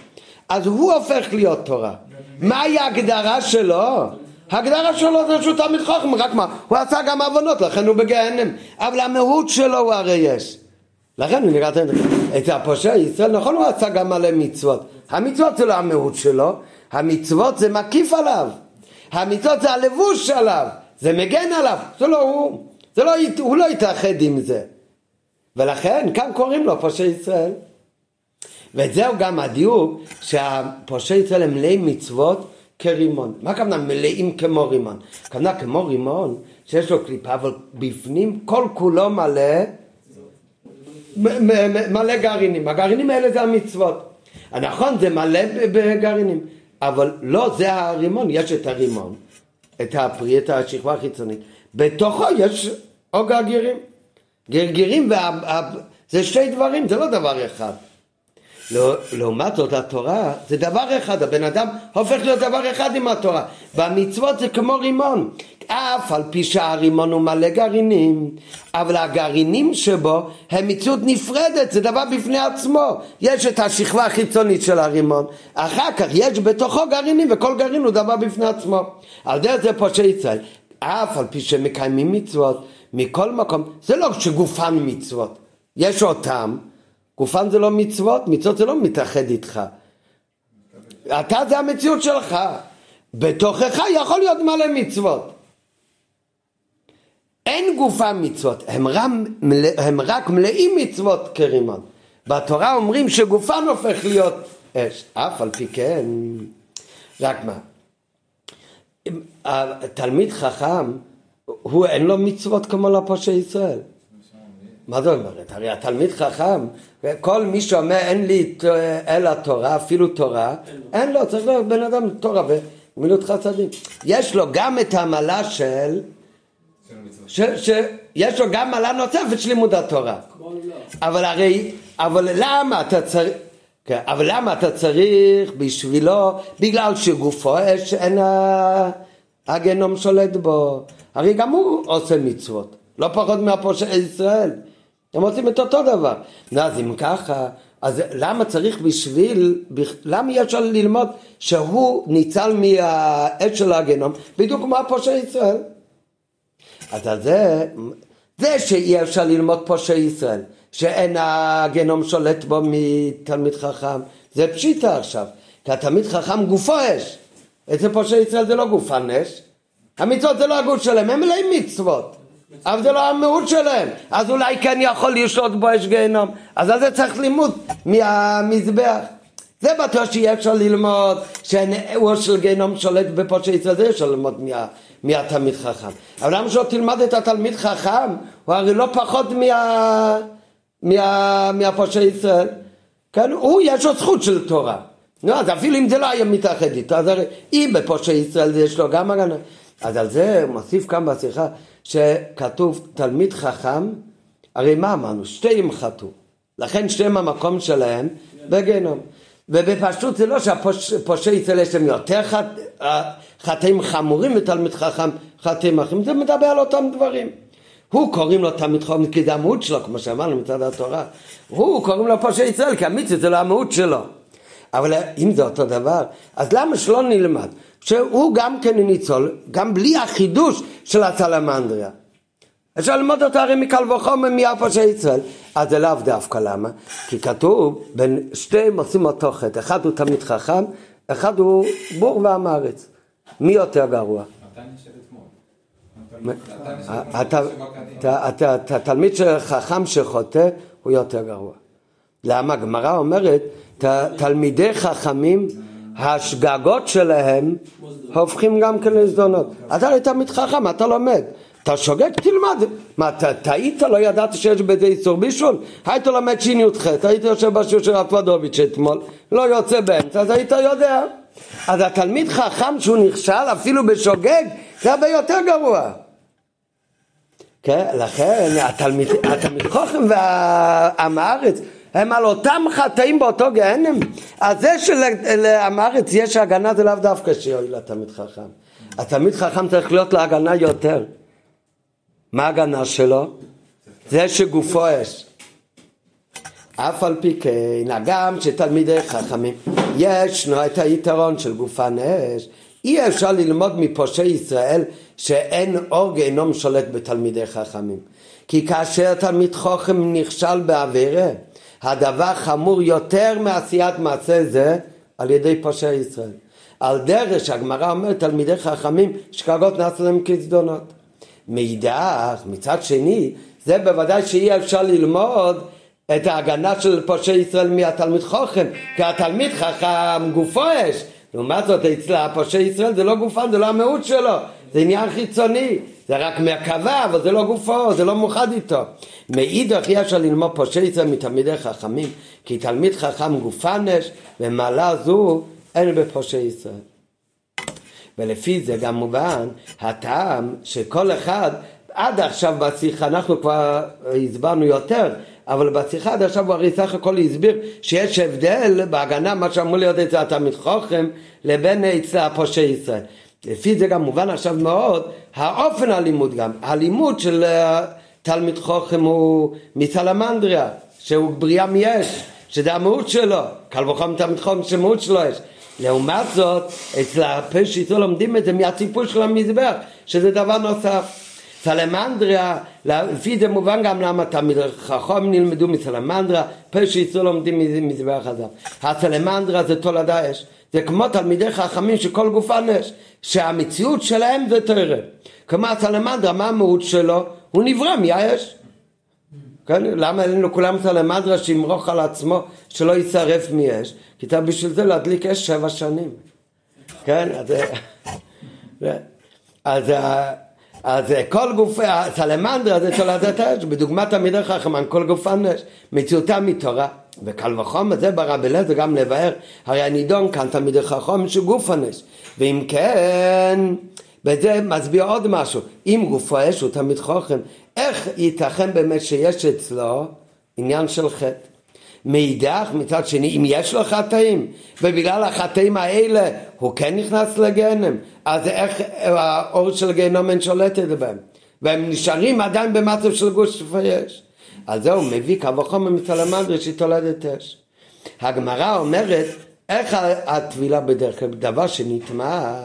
אז הוא הופך להיות תורה. מהי ההגדרה שלו? ההגדרה שלו זה שהוא תלמיד חכם, רק מה? הוא עשה גם עוונות, לכן הוא בגיהנם. אבל המהות שלו הוא הרי יש. לכן הוא נראה את הפושע ישראל, נכון הוא עשה גם מלא מצוות. המצוות זה לא המהות שלו, המצוות זה מקיף עליו. המצוות זה הלבוש עליו, זה מגן עליו, זה לא הוא. זה לא, הוא לא יתאחד עם זה. ולכן כאן קוראים לו פושעי ישראל. וזהו גם הדיוק שהפושעי ישראל הם מלאים מצוות כרימון. מה הכוונה מלאים כמו רימון? הכוונה כמו רימון שיש לו קליפה אבל בפנים כל כולו מלא מלא גרעינים. הגרעינים האלה זה המצוות. נכון זה מלא בגרעינים אבל לא זה הרימון, יש את הרימון, את הפרי, את השכבה החיצונית. בתוכו יש או גרגירים. גרגירים וה... זה שתי דברים, זה לא דבר אחד. לא- לעומת זאת התורה זה דבר אחד, הבן אדם הופך להיות דבר אחד עם התורה. והמצוות זה כמו רימון. אף על פי שהרימון הוא מלא גרעינים, אבל הגרעינים שבו הם מציאות נפרדת, זה דבר בפני עצמו. יש את השכבה החיצונית של הרימון, אחר כך יש בתוכו גרעינים וכל גרעין הוא דבר בפני עצמו. על דרך זה פושעי ישראל. אף על פי שמקיימים מצוות מכל מקום, זה לא שגופן מצוות, יש אותם, גופן זה לא מצוות, מצוות זה לא מתאחד איתך. אתה זה המציאות שלך, בתוכך יכול להיות מלא מצוות. אין גופם מצוות, הם, רם, הם רק מלאים מצוות כרימון. בתורה אומרים שגופן הופך להיות אש, אף על פי כן, רק מה, אם התלמיד חכם, הוא אין לו מצוות כמו לפושעי ישראל. מה זאת אומרת? הרי התלמיד חכם, כל מי שאומר אין לי אלא תורה, אפילו תורה, אין לו, צריך להיות בן אדם תורה ומילות חסדים. יש לו גם את המעלה של, של המצוות. ש- שיש לו גם מעלה נוספת של לימוד התורה. אבל הרי, אבל למה אתה צריך, כן, אבל למה אתה צריך בשבילו, בגלל שגופו אש אין הגנום שולט בו, הרי גם הוא עושה מצוות, לא פחות מהפושעי ישראל, הם עושים את אותו דבר, אז אם ככה, אז למה צריך בשביל, למה אי אפשר ללמוד שהוא ניצל מהאש של הגנום, בדיוק כמו הפושעי ישראל? אז על זה, זה שאי אפשר ללמוד פושעי ישראל, שאין הגנום שולט בו מתלמיד חכם, זה פשיטה עכשיו, כי התלמיד חכם גופו אש, אצל פושעי ישראל זה לא גופן אש, המצוות זה לא הגוף שלהם, הם מלאים מצוות, אבל זה לא המהות שלהם, אז אולי כן יכול לשלוט בו אש גיהנום, אז על זה צריך לימוד מהמזבח. זה בטוח שיהיה אפשר ללמוד שהוא של גיהנום שולט בפושעי ישראל, זה אפשר ללמוד מה, מהתלמיד חכם. אבל למה שלא תלמד את התלמיד חכם? הוא הרי לא פחות מה, מה, מהפושעי ישראל. כן, הוא יש לו זכות של תורה. נו, אז אפילו אם זה לא היה מתאחד איתו, אז הרי אם בפושעי ישראל יש לו גם הגנה. אז על זה הוא מוסיף כאן בשיחה שכתוב תלמיד חכם, הרי מה אמרנו? שתיהם חטאו. לכן שתיהם המקום שלהם בגיהנום. ובפשטות זה לא שהפושעי ישראל יש להם יותר חט... חטאים חמורים ותלמיד חכם חטאים אחרים, זה מדבר על אותם דברים. הוא קוראים לו תלמיד חכם כי זה המהות שלו, כמו שאמרנו מצד התורה. הוא קוראים לו פושעי ישראל כי המצווה זה לא המהות שלו. אבל אם זה אותו דבר, אז למה שלא נלמד? שהוא גם כן ניצול, גם בלי החידוש של הסלמנדריה. אפשר ללמוד אותו הרי מקל וחומר מהפושעי ישראל. אז זה לאו דווקא, למה? כי כתוב, בין שתיהם עושים אותו חטא. אחד הוא תלמיד חכם, אחד הוא בור ועם הארץ. מי יותר גרוע? של. אתה- אתה- אתה- אתה תלמיד של חכם שחוטא הוא יותר גרוע. למה? הגמרא אומרת, תלמידי חכמים, השגגות שלהם הופכים גם כן לזדונות. אתה הרי תלמיד חכם, אתה לומד. אתה שוגג, תלמד. מה, טעית? לא ידעת שיש בזה איסור בישול? היית לומד שי"ח, היית יושב בשיעור של רפדוביץ' אתמול, לא יוצא באמצע, אז היית יודע. אז התלמיד חכם שהוא נכשל אפילו בשוגג, זה הרבה יותר גרוע. כן, לכן התלמיד, התלמיד חוכם ועם הארץ הם על אותם חטאים באותו גהנם. אז זה שלעם הארץ יש הגנה זה לאו דווקא שיועיל לתלמיד חכם. התלמיד חכם צריך להיות לו הגנה יותר. מה ההגנה שלו? זה שגופו אש. אף על פי כן, הגם שתלמידי חכמים ישנו את היתרון של גופן אש, אי אפשר ללמוד מפושעי ישראל שאין אור גיהנום שולט בתלמידי חכמים. כי כאשר תלמיד חוכם נכשל בעבירה, הדבר חמור יותר מעשיית מעשה זה על ידי פושעי ישראל. על דרך שהגמרא אומרת תלמידי חכמים שכבות נעשו להם כזדונות. מאידך, מצד שני, זה בוודאי שאי אפשר ללמוד את ההגנה של פושעי ישראל מהתלמיד חוכם, כי התלמיד חכם גופו אש. לעומת זאת, אצל הפושעי ישראל זה לא גופן, זה לא המהות שלו, זה עניין חיצוני, זה רק מהקווה, אבל זה לא גופו, זה לא מאוחד איתו. מאידך אי אפשר ללמוד ישראל מתלמידי חכמים, כי תלמיד חכם גופן אש, ומעלה זו אין ישראל. ולפי זה גם מובן הטעם שכל אחד עד עכשיו בשיחה אנחנו כבר הסברנו יותר אבל בשיחה עד עכשיו הוא הרי סך הכל הסביר שיש הבדל בהגנה מה שאמור להיות אצל התלמיד חוכם לבין אצל הפושעי ישראל לפי זה גם מובן עכשיו מאוד האופן הלימוד גם הלימוד של אה, תלמיד חוכם הוא מסלמנדריה שהוא בריאה מיש שזה המהות שלו קל וחומר תלמיד חוכם שמהות שלו יש לעומת זאת, אצל הפשיטו לומדים את זה מהטיפול של המזבח, שזה דבר נוסף. סלמנדריה, לפי זה מובן גם למה תמיד חכם נלמדו מסלמנדריה, פשיטו לומדים מזבח הזב. הסלמנדריה זה תולדה אש, זה כמו תלמידי חכמים שכל גופן אש, שהמציאות שלהם זה תרא. כמו הסלמנדריה, מה המהות שלו? הוא נברא מהאש. כן? למה אין לו כולם סלמנדרה שימרוך על עצמו שלא יישרף מאש? כי אתה בשביל זה להדליק אש שבע שנים. כן? אז, אז, אז כל גופי, הסלמנדרה זה תולדת האש, בדוגמת תלמידי חכמן, כל גופן אש, מציאותם מתורה. וקל וחומר זה ברא בלזה גם לבאר, הרי הנידון כאן תלמידי חכם שגופן אש. ואם כן, וזה מסביר עוד משהו, אם גופו אש הוא תלמיד חוכם, איך ייתכן באמת שיש אצלו עניין של חטא? מאידך, מצד שני, אם יש לו חטאים, ובגלל החטאים האלה הוא כן נכנס לגיהנם, אז איך האור של גיהנום אין שולטת בהם? והם נשארים עדיין במצב של גוש יש. על זה הוא מביא קו וחומר מסלמנדרי שהיא תולדת אש. הגמרא אומרת, איך הטבילה בדרך כלל? דבר שנטמע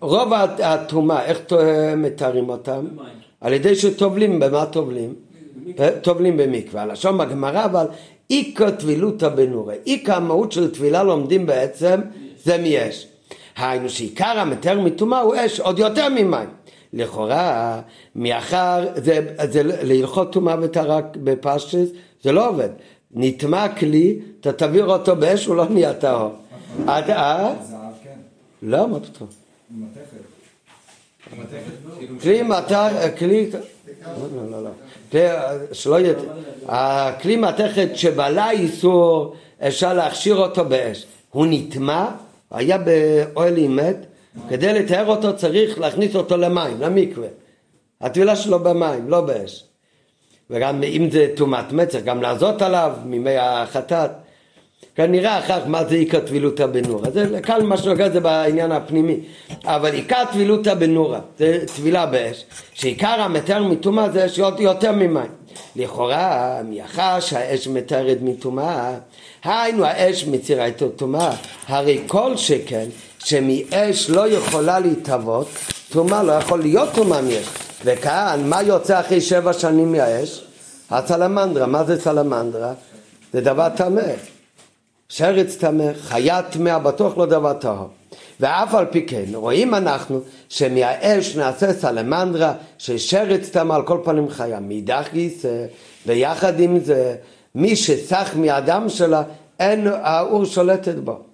רוב הטומאה, איך מתארים אותם? על ידי שטובלים, במה טובלים? טובלים במקווה. הלשון בגמרא אבל איכא טבילותא בנורי. איכא המהות של טבילה לומדים בעצם זה מאש. היינו שעיקר המתר מטומאה הוא אש, עוד יותר ממים. לכאורה, מאחר, זה, זה להלכות טומאה וטהרה בפשטס, זה לא עובד. נטמע כלי, אתה תעביר אותו באש, הוא לא נהיה טהור. עד אה? לא, מה פתאום? מתכת. כלי מתכת, כלי... לא, לא, לא. כלי, שלא יהיה... הכלי מתכת שבעלה איסור, אפשר להכשיר אותו באש. הוא נטמע, היה באוהל עם מת, כדי לטהר אותו צריך להכניס אותו למים, למקווה. הטבילה שלו במים, לא באש. וגם אם זה טומאת צריך גם לעזות עליו מימי החטאת. כנראה אחר כך מה זה עיקר טבילותא בנורא. זה כאן מה שנוגע זה בעניין הפנימי. אבל עיקר טבילותא בנורא, זה טבילה באש, שעיקר המתאר מטומאה זה שעוד יותר ממים. לכאורה, מאחר שהאש מתארת מטומאה, היינו האש מצירה את הטומאה. הרי כל שכן שמאש לא יכולה להתהוות, טומאה לא יכול להיות טומאה מאש. וכאן, מה יוצא אחרי שבע שנים מהאש? הסלמנדרה. מה זה סלמנדרה? זה דבר טמא. שרץ טמא, חיה טמאה, בטוח לא דבר טהור. ואף על פי כן, רואים אנחנו שמהאש נעשה סלמנדרה ששרץ טמא על כל פנים חיה. מאידך גיסא, ויחד עם זה, מי שסח מהדם שלה, אין האור שולטת בו.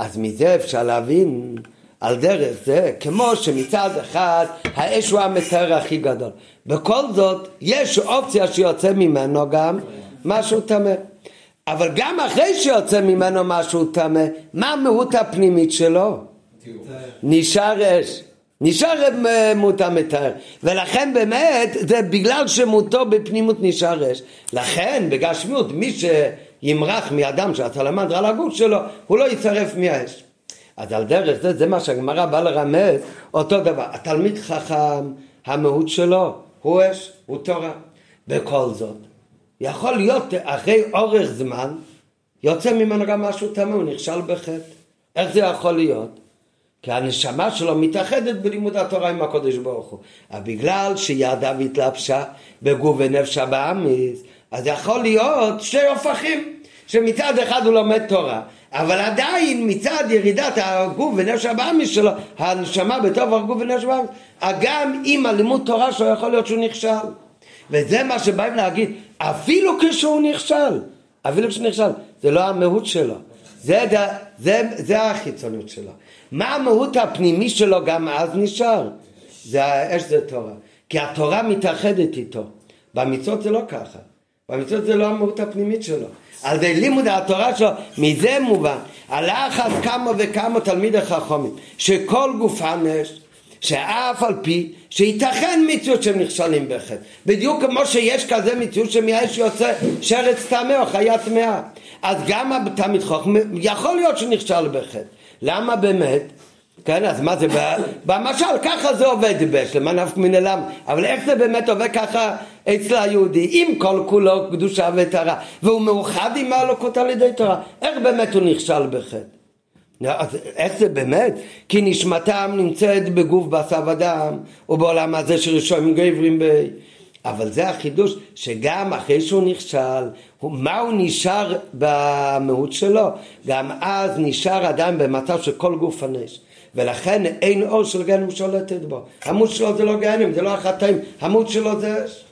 אז מזה אפשר להבין על דרך זה, כמו שמצד אחד האש הוא המתאר הכי גדול. בכל זאת, יש אופציה שיוצא ממנו גם משהו טמא. אבל גם אחרי שיוצא ממנו משהו טמא, מה המהות הפנימית שלו? נשאר אש. נשאר מות המתאר. ולכן באמת, זה בגלל שמותו בפנימות נשאר אש. לכן, בגשמיות, מי שימרח מאדם שהסלמנדר על הגוף שלו, הוא לא יישרף מהאש. אז על דרך זה, זה מה שהגמרא באה לרמז, אותו דבר. התלמיד חכם, המהות שלו הוא אש, הוא תורה. בכל זאת, יכול להיות אחרי אורך זמן, יוצא ממנו גם משהו טמא, הוא נכשל בחטא. איך זה יכול להיות? כי הנשמה שלו מתאחדת בלימוד התורה עם הקודש ברוך הוא. אבל בגלל שידיו התלבשה בגוף ונפשה באמיס, אז יכול להיות שתי הופכים, שמצד אחד הוא לומד תורה, אבל עדיין מצד ירידת הגוף ונפש באמיס שלו, הנשמה בתוך הגוף ונפש באמיס, גם עם הלימוד תורה שלו יכול להיות שהוא נכשל. וזה מה שבאים להגיד, אפילו כשהוא נכשל, אפילו כשהוא נכשל, זה לא המהות שלו, זה, זה, זה, זה החיצוניות שלו. מה המהות הפנימי שלו גם אז נשאר? זה האש זה תורה. כי התורה מתאחדת איתו. במצוות זה לא ככה. במצוות זה לא המהות הפנימית שלו. על זה לימוד התורה שלו, מזה מובן. הלך אז כמה וכמה תלמידי חכמים, שכל גופם אש, שאף על פי שייתכן מציאות שהם נכשלים בחטא. בדיוק כמו שיש כזה מציאות שמהאש יוצא שרץ טמא או חיה טמאה. אז גם התלמיד חכם יכול להיות שנכשל בחטא. למה באמת? כן, אז מה זה, במשל ככה זה עובד בשלמה נפק מן אלם, אבל איך זה באמת עובד ככה אצל היהודי, עם כל כולו קדושה וטהרה, והוא מאוחד עם האלוקות על ידי תורה, איך באמת הוא נכשל בחטא? אז איך זה באמת? כי נשמתם נמצאת בגוף בשר ודם, ובעולם הזה שראשונים גברים ב... אבל זה החידוש, שגם אחרי שהוא נכשל, מה הוא נשאר במהות שלו? גם אז נשאר עדיין במצב של כל גוף הנש. ולכן אין אור של גהנם שולטת בו. המות שלו זה לא גהנם, זה לא החטאים, המות שלו זה אש.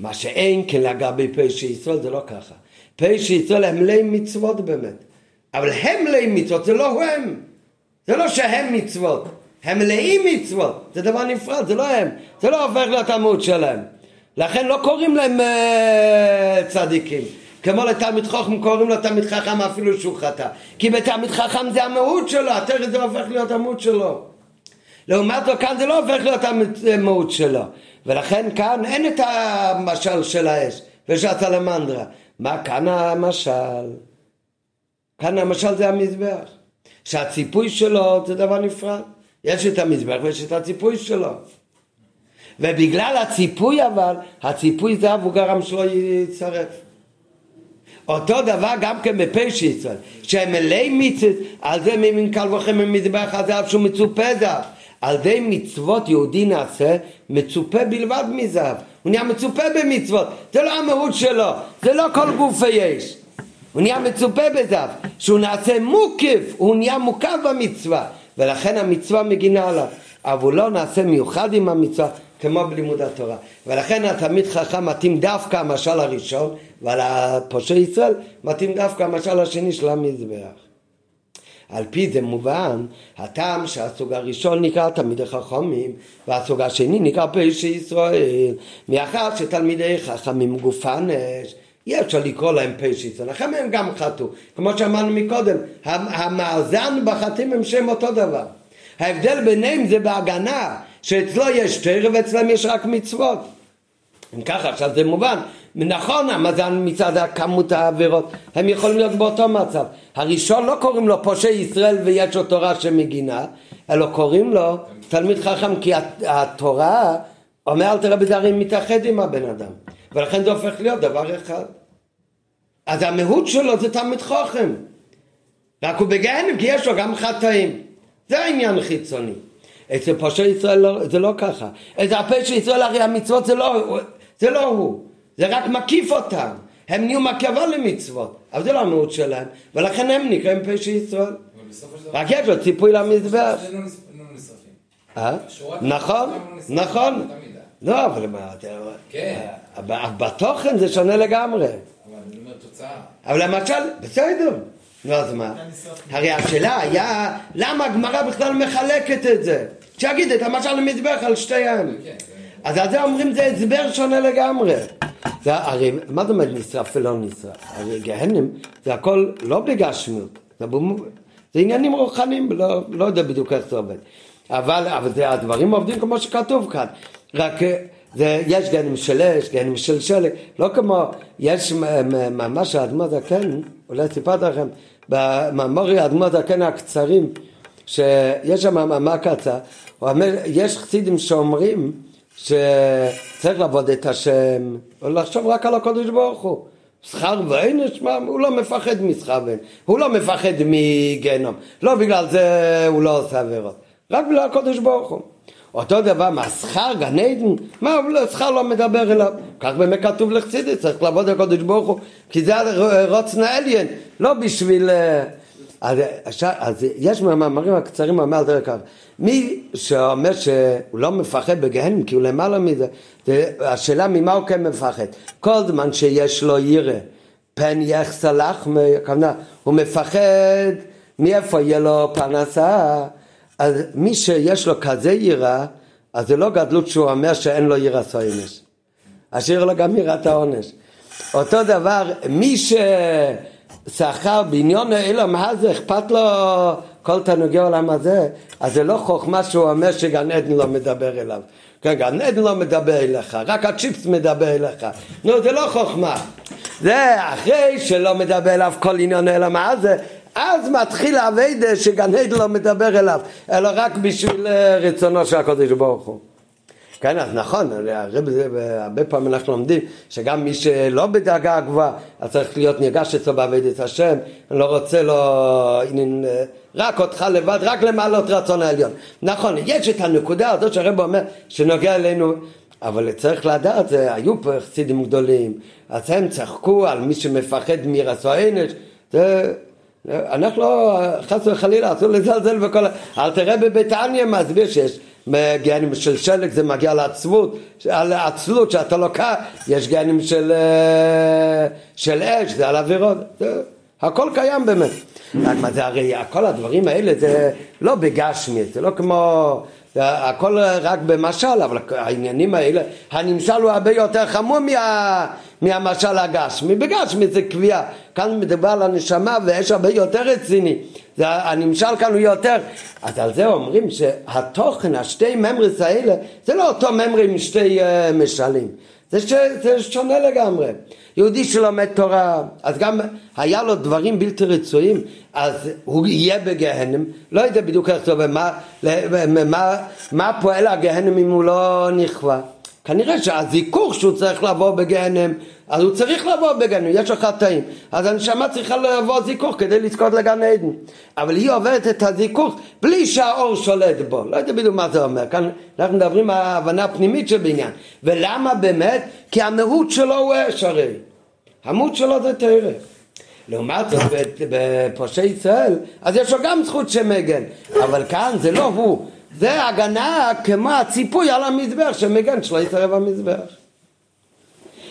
מה שאין כן לגבי פשע ישראל זה לא ככה. פשע ישראל הם מלאי מצוות באמת. אבל הם מלאי מצוות, זה לא הם. זה לא שהם מצוות. הם מלאים מצוות, זה דבר נפרד, זה לא הם, זה לא הופך המהות שלהם. לכן לא קוראים להם uh, צדיקים. כמו לתלמיד חכם קוראים לו תלמיד חכם אפילו שהוא חטא. כי בתלמיד חכם זה המהות שלו, התכף זה הופך להיות המהות שלו. לעומת זאת כאן זה לא הופך להיות המהות שלו. ולכן כאן אין את המשל של האש ושל הסלמנדרה. מה כאן המשל? כאן המשל זה המזבח. שהציפוי שלו זה דבר נפרד. יש את המזבח ויש את הציפוי שלו. ובגלל הציפוי אבל, הציפוי הוא גרם שלא יצטרף. אותו דבר גם כן בפשע ישראל, שהם מלאי מצוות, על זה ממין קל וחם ממזבח הזהב שהוא מצופה זהב. על ידי מצוות יהודי נעשה מצופה בלבד מזהב. הוא נהיה מצופה במצוות, זה לא המהות שלו, זה לא כל גוף יש. הוא נהיה מצופה בזהב, שהוא נעשה מוקיף, הוא נהיה מוקף במצווה. ולכן המצווה מגינה עליו. אבל הוא לא נעשה מיוחד עם המצווה כמו בלימוד התורה. ולכן התלמיד חכם מתאים דווקא המשל הראשון, ועל הפושע ישראל מתאים דווקא המשל השני של המזבח. על פי זה מובן, הטעם שהסוג הראשון נקרא תלמידי חכמים, והסוג השני נקרא פשע ישראל, מאחר שתלמידי חכמים גופן אש, אי אפשר לקרוא להם פשע ישראל, לכן הם גם חטאו. כמו שאמרנו מקודם, המאזן בחטאים הם שם אותו דבר. ההבדל ביניהם זה בהגנה, שאצלו יש תרא ואצלם יש רק מצוות. אם ככה, עכשיו זה מובן. נכון, המאזן מצד כמות העבירות, הם יכולים להיות באותו מצב. הראשון לא קוראים לו פושע ישראל ויש לו תורה שמגינה, אלא קוראים לו תלמיד חכם, כי התורה אומר אל תראה הרי מתאחד עם הבן אדם. ולכן זה הופך להיות דבר אחד. אז המהות שלו זה תלמיד חוכם. רק הוא בגהנם כי יש לו גם חטאים. זה העניין חיצוני. אצל פושע ישראל לא, זה לא ככה. אצל הפשע ישראל הרי המצוות זה לא, זה לא הוא. זה רק מקיף אותם. הם נהיו מקבה למצוות, אבל זה לא המהות שלהם, ולכן הם נקראים פשע ישראל. רק יש לו ציפוי למזבח. לא נכון, לא נכון. לא, אבל מה, כן. בתוכן זה שונה לגמרי. אבל אני אומר תוצאה. אבל למשל, בסדר, נו אז מה? הרי השאלה היה, למה הגמרא בכלל מחלקת את זה? שיגיד את המשל למזבח על שתיהם. כן, זה- אז על זה אומרים זה הסבר שונה לגמרי. זה, הרי מה זאת אומרת נשרף ולא נשרף? הרי גהנם זה הכל לא בגשמיות, זה, זה עניינים רוחניים, לא, לא יודע בדיוק איך זה עובד. אבל, אבל זה, הדברים עובדים כמו שכתוב כאן, רק אה, זה, יש גהנם של אש, גהנם של שלג, לא כמו, יש ממש האדמו"ר זקן, אולי סיפרתי לכם, במאמורי האדמו"ר זקן הקצרים, שיש שם מאמר קצר, יש חסידים שאומרים שצריך לעבוד את השם, ולחשוב רק על הקודש ברוך הוא. שכר ועונש, מה, הוא לא מפחד משכר ועונש, הוא לא מפחד מגיהנום, לא בגלל זה הוא לא עושה עבירות, רק בגלל הקודש ברוך הוא. אותו דבר, מה, שכר גן עדן? מה, הוא לא- שכר לא מדבר אליו. כך באמת כתוב לחסידי, צריך לעבוד על הקודש ברוך הוא, כי זה רוצנה עליין, לא בשביל... אז, אז יש מהמאמרים הקצרים אומר דרך כך, מי שאומר שהוא לא מפחד בגהנם כי הוא למעלה מזה, זה השאלה ממה הוא כן מפחד. כל זמן שיש לו ירא, פן יחסה לחמי, הכוונה, הוא מפחד מאיפה יהיה לו פרנסה, אז מי שיש לו כזה יראה, אז זה לא גדלות שהוא אומר שאין לו יראה סוינש. אשאיר לו גם יראת העונש. אותו דבר, מי ששכר בעניון האילם הזה, אכפת לו כל תענוגי העולם הזה, אז זה לא חוכמה שהוא אומר שגן עדן לא מדבר אליו. כן, גן עדן לא מדבר אליך, רק הצ'יפס מדבר אליך. נו, זה לא חוכמה. זה אחרי שלא מדבר אליו כל עניון העולם הזה, אז מתחיל האביידה שגן עדן לא מדבר אליו, אלא רק בשביל אה, רצונו של הקודש ברוך הוא. כן, אז נכון, הרב זה, הרבה פעמים אנחנו לומדים שגם מי שלא בדרגה גבוהה, אז צריך להיות נרגש אצלו בעבודת השם, אני לא רוצה לו, רק אותך לבד, רק למעלות רצון העליון. נכון, יש את הנקודה הזאת שהרב אומר שנוגע אלינו, אבל צריך לדעת, זה, היו פה חסידים גדולים, אז הם צחקו על מי שמפחד מרצו ענש, זה... אנחנו לא, חס וחלילה, אסור לזלזל בכל... אל תראה בביתניה מסביר שיש גנים של שלג זה מגיע לעצבות, על עצלות שאתה לוקח, יש גנים של, אה, של אש, זה על זה, הכל קיים באמת. רק מה זה הרי, כל הדברים האלה זה לא בגשמי, זה לא כמו, זה הכל רק במשל, אבל העניינים האלה, הנמשל הוא הרבה יותר חמור מה, מהמשל הגשמי, בגשמי זה קביעה, כאן מדובר על הנשמה ויש הרבה יותר רציני, זה, הנמשל כאן הוא יותר, אז על זה אומרים שהתוכן, השתי ממרס האלה, זה לא אותו ממרי עם שתי uh, משלים, זה, ש, זה שונה לגמרי. יהודי שלומד תורה, אז גם היה לו דברים בלתי רצויים, אז הוא יהיה בגהנם, לא יודע בדיוק איך זה, ומה, מה, מה פועל הגהנם אם הוא לא נכווה. כנראה שהזיכוך שהוא צריך לבוא בגהנם, אז הוא צריך לבוא בגהנם, יש לו חטאים. אז הנשמה צריכה לבוא זיכוך כדי לזכות לגן עדן. אבל היא עוברת את הזיכוך בלי שהאור שולט בו. לא יודע בדיוק מה זה אומר. כאן אנחנו מדברים על ההבנה הפנימית של בעניין. ולמה באמת? כי המהות שלו הוא אש הרי. המהות שלו זה תרא. לעומת זאת בפושעי ישראל, אז יש לו גם זכות שמגן. אבל כאן זה לא הוא. זה הגנה כמו הציפוי על המזבח שמגן שלא יתערב המזבח.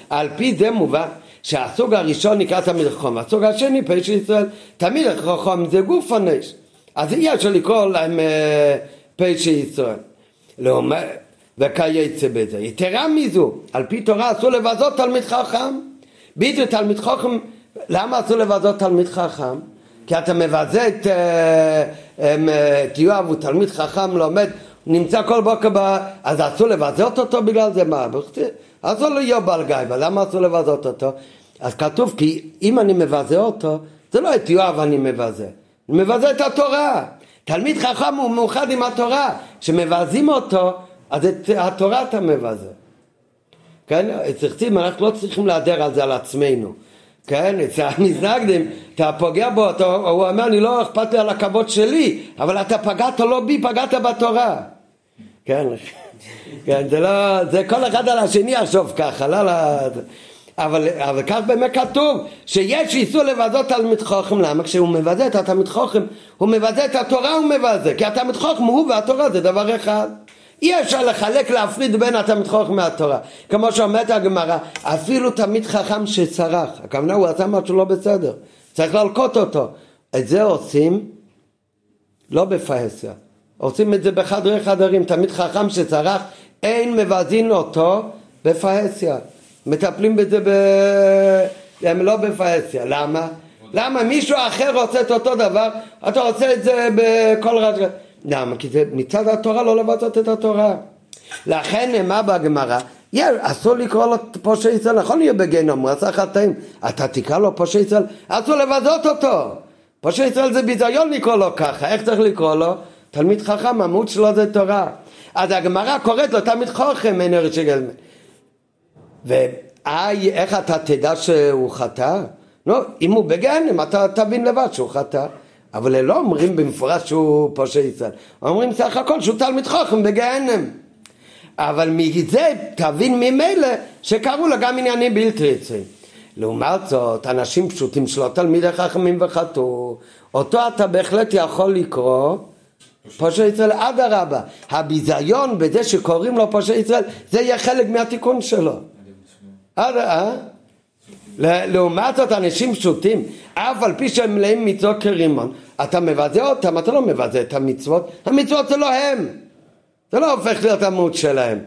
על פי זה מובן שהסוג הראשון נקרא תמיד חכם, הסוג השני פשע ישראל, תמיד חכם זה גוף הנש, אז אי אפשר לקרוא להם אה, פשע ישראל. לעומת, וכייצא בזה. יתרה מזו, על פי תורה אסור לבזות תלמיד חכם. ביטו תלמיד חכם, למה אסור לבזות תלמיד חכם? כי אתה מבזה את, אה, אה, את יואב, הוא תלמיד חכם, לומד, נמצא כל בוקר, ב... אז אסור לבזות אותו בגלל זה? מה? אסור להיות בעל גייבה, למה אסור לבזות אותו? אז כתוב, כי אם אני מבזה אותו, זה לא את יואב אני מבזה, אני מבזה את התורה. תלמיד חכם הוא מאוחד עם התורה, כשמבזים אותו, אז את התורה אתה מבזה. כן, חסידים אנחנו לא צריכים להדר על זה על עצמנו. כן, המזנגדים, אתה פוגע בו, אתה, הוא אומר, אני לא אכפת לי על הכבוד שלי, אבל אתה פגעת לא בי, פגעת בתורה. כן, כן, זה לא, זה כל אחד על השני יחשוב ככה, לא, לא, אבל, אבל כך באמת כתוב שיש איסור לבזות תלמיד חוכם, למה? כשהוא מבזה את התלמיד חוכם, הוא מבזה את התורה הוא מבזה, כי התלמיד חוכם הוא והתורה זה דבר אחד. אי אפשר לחלק, להפריד בין התלמיד חוכם מהתורה. כמו שאומרת הגמרא, אפילו תלמיד חכם שצרח, הכוונה הוא עשה משהו לא בסדר, צריך להלקוט אותו. את זה עושים לא בפרהסיה, עושים את זה בחדרי חדרים, תלמיד חכם שצרח, אין מבזין אותו בפרהסיה. מטפלים בזה ב... הם לא בפרהסיה, למה? למה מישהו אחר עושה את אותו דבר, אתה עושה את זה בכל רעש. למה? כי זה מצד התורה לא לבצעות את התורה. לכן נאמר בגמרא, אסור לקרוא לו פושע ישראל, נכון יהיה בגיהנום, הוא עשה חטאים, אתה תקרא לו פושע ישראל, אסור לבזות אותו. פושע ישראל זה ביזיון לקרוא לו ככה, איך צריך לקרוא לו? תלמיד חכם, המהות שלו זה תורה. אז הגמרא קוראת לו תלמיד חוכם, אין ארץ שגל. ואיך אתה תדע שהוא חטא? לא, אם הוא בגיהנם אתה תבין לבד שהוא חטא. אבל לא אומרים במפורש שהוא פושע ישראל, אומרים סך הכל שהוא תלמיד חוכם בגיהנם. אבל מזה תבין ממילא שקרו לו גם עניינים בלתי רצויים. לעומת זאת, אנשים פשוטים שלא תלמידי חכמים וחטאו, אותו אתה בהחלט יכול לקרוא פושע ישראל, אדרבה, הביזיון בזה שקוראים לו פושע ישראל, זה יהיה חלק מהתיקון שלו. אה? לעומת זאת אנשים פשוטים, אף על פי שהם מלאים מצוות כרימון, אתה מבזה אותם, אתה לא מבזה את המצוות, המצוות זה לא הם, זה לא הופך להיות המהות שלהם.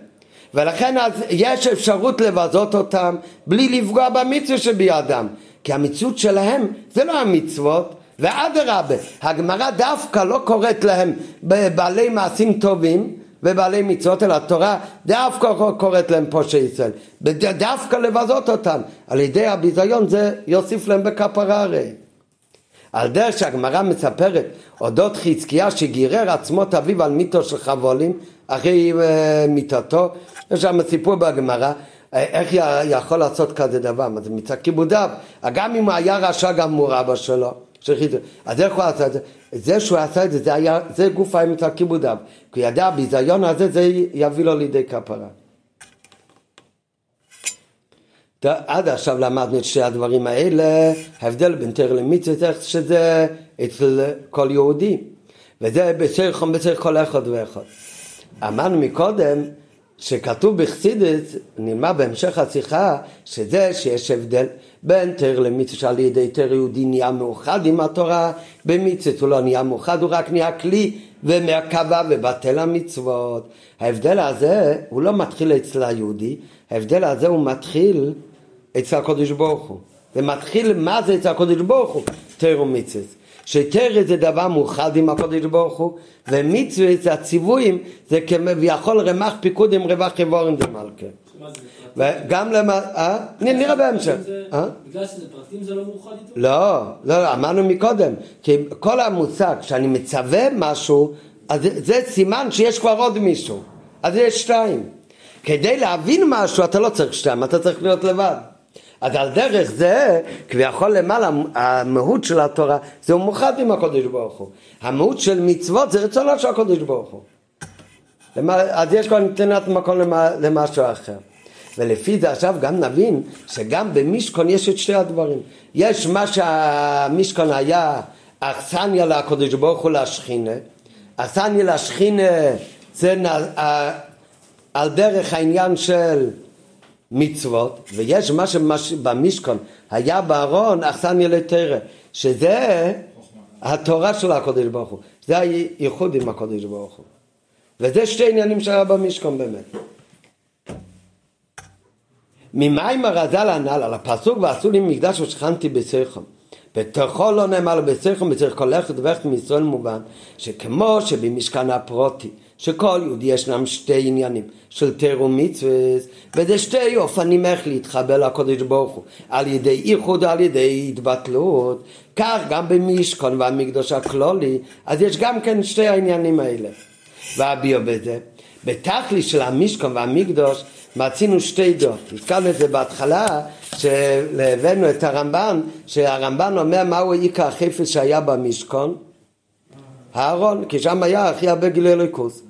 ולכן אז יש אפשרות לבזות אותם בלי לפגוע במצווה שבידם, כי המציאות שלהם זה לא המצוות, ואדרבה, הגמרא דווקא לא קוראת להם בעלי מעשים טובים ובעלי מצוות, אלא התורה דווקא קוראת להם פושעי ישראל, דווקא לבזות אותם, על ידי הביזיון זה יוסיף להם בכפרה הרי. על דרך שהגמרא מספרת אודות חזקיה שגירר עצמו את אביו על מיתו של חבולים אחרי uh, מיתתו, יש שם סיפור בגמרא איך יכול לעשות כזה דבר, מה זה מצד כיבודיו, גם אם הוא היה רשע גמור אבא שלו, אז איך הוא עשה את זה? זה שהוא עשה את זה, זה, היה, זה גוף היה מצד כיבודיו, כי הוא ידע הביזיון הזה זה יביא לו לידי כפרה. עד עכשיו למדנו את שני הדברים האלה, ההבדל בין תר למצווה, איך שזה אצל כל יהודי, וזה בצריך בצריך כל אחד ואחד. אמרנו מקודם שכתוב בחסידס, נלמד בהמשך השיחה, שזה שיש הבדל בין תר למצווה שעל ידי תר יהודי נהיה מאוחד עם התורה, במצווה הוא לא נהיה מאוחד, הוא רק נהיה כלי ומרכבה ובטל המצוות. ההבדל הזה הוא לא מתחיל אצל היהודי, ההבדל הזה הוא מתחיל אצל הקודש ברוך הוא. זה מתחיל, מה זה אצל הקודש ברוך הוא? תר ומצווה. שתר זה דבר מאוחד עם הקודש ברוך הוא, ומצווה זה הציוויים, זה כביכול רמ"ח פיקוד עם רווח איבורים דמלכה. וגם למה, אה? נראה בהמשך. אה? בגלל שזה פרטים זה לא מאוחד איתו? לא, לא, אמרנו מקודם, כי כל המושג שאני מצווה משהו, אז זה סימן שיש כבר עוד מישהו, אז יש שתיים. כדי להבין משהו אתה לא צריך שתיים, אתה צריך להיות לבד. אז על דרך זה, כביכול למעלה, המהות של התורה זה מאוחד עם הקודש ברוך הוא. המהות של מצוות זה רצונו של הקודש ברוך הוא. אז יש כבר נתינת מקום למשהו אחר. ולפי זה עכשיו גם נבין שגם במשכון יש את שתי הדברים. יש מה שהמשכון היה אכסניה לקודש ברוך הוא להשכינה. אכסניה להשכינה זה על דרך העניין של מצוות, ויש מה שבמשכון היה בארון אכסניה לתרא, שזה התורה של הקודש ברוך הוא, זה הייחוד עם הקודש ברוך הוא. וזה שתי עניינים שהיה במשכון באמת. ממים הרז"ל הנ"ל על הפסוק ועשו לי מקדש ושכנתי בסכם בתוכו לא נאמר לו בסכם בצריך כל לכת ולכת מישראל מובן שכמו שבמשכן הפרוטי שכל יהודי ישנם שתי עניינים של תר ומצווה וזה שתי אופנים איך להתחבר לקודש ברוך הוא על ידי איחוד על ידי התבטלות. כך גם במשכון והמקדוש הכלולי אז יש גם כן שתי העניינים האלה. והביאו בזה בתכלי של המשכון והמקדוש מצינו שתי דעות. הזכרנו את זה בהתחלה, שהבאנו את הרמב"ן, שהרמב"ן אומר מהו עיקר החפץ שהיה במשכון? הארון, כי שם היה הכי הרבה גילוי ליכוז.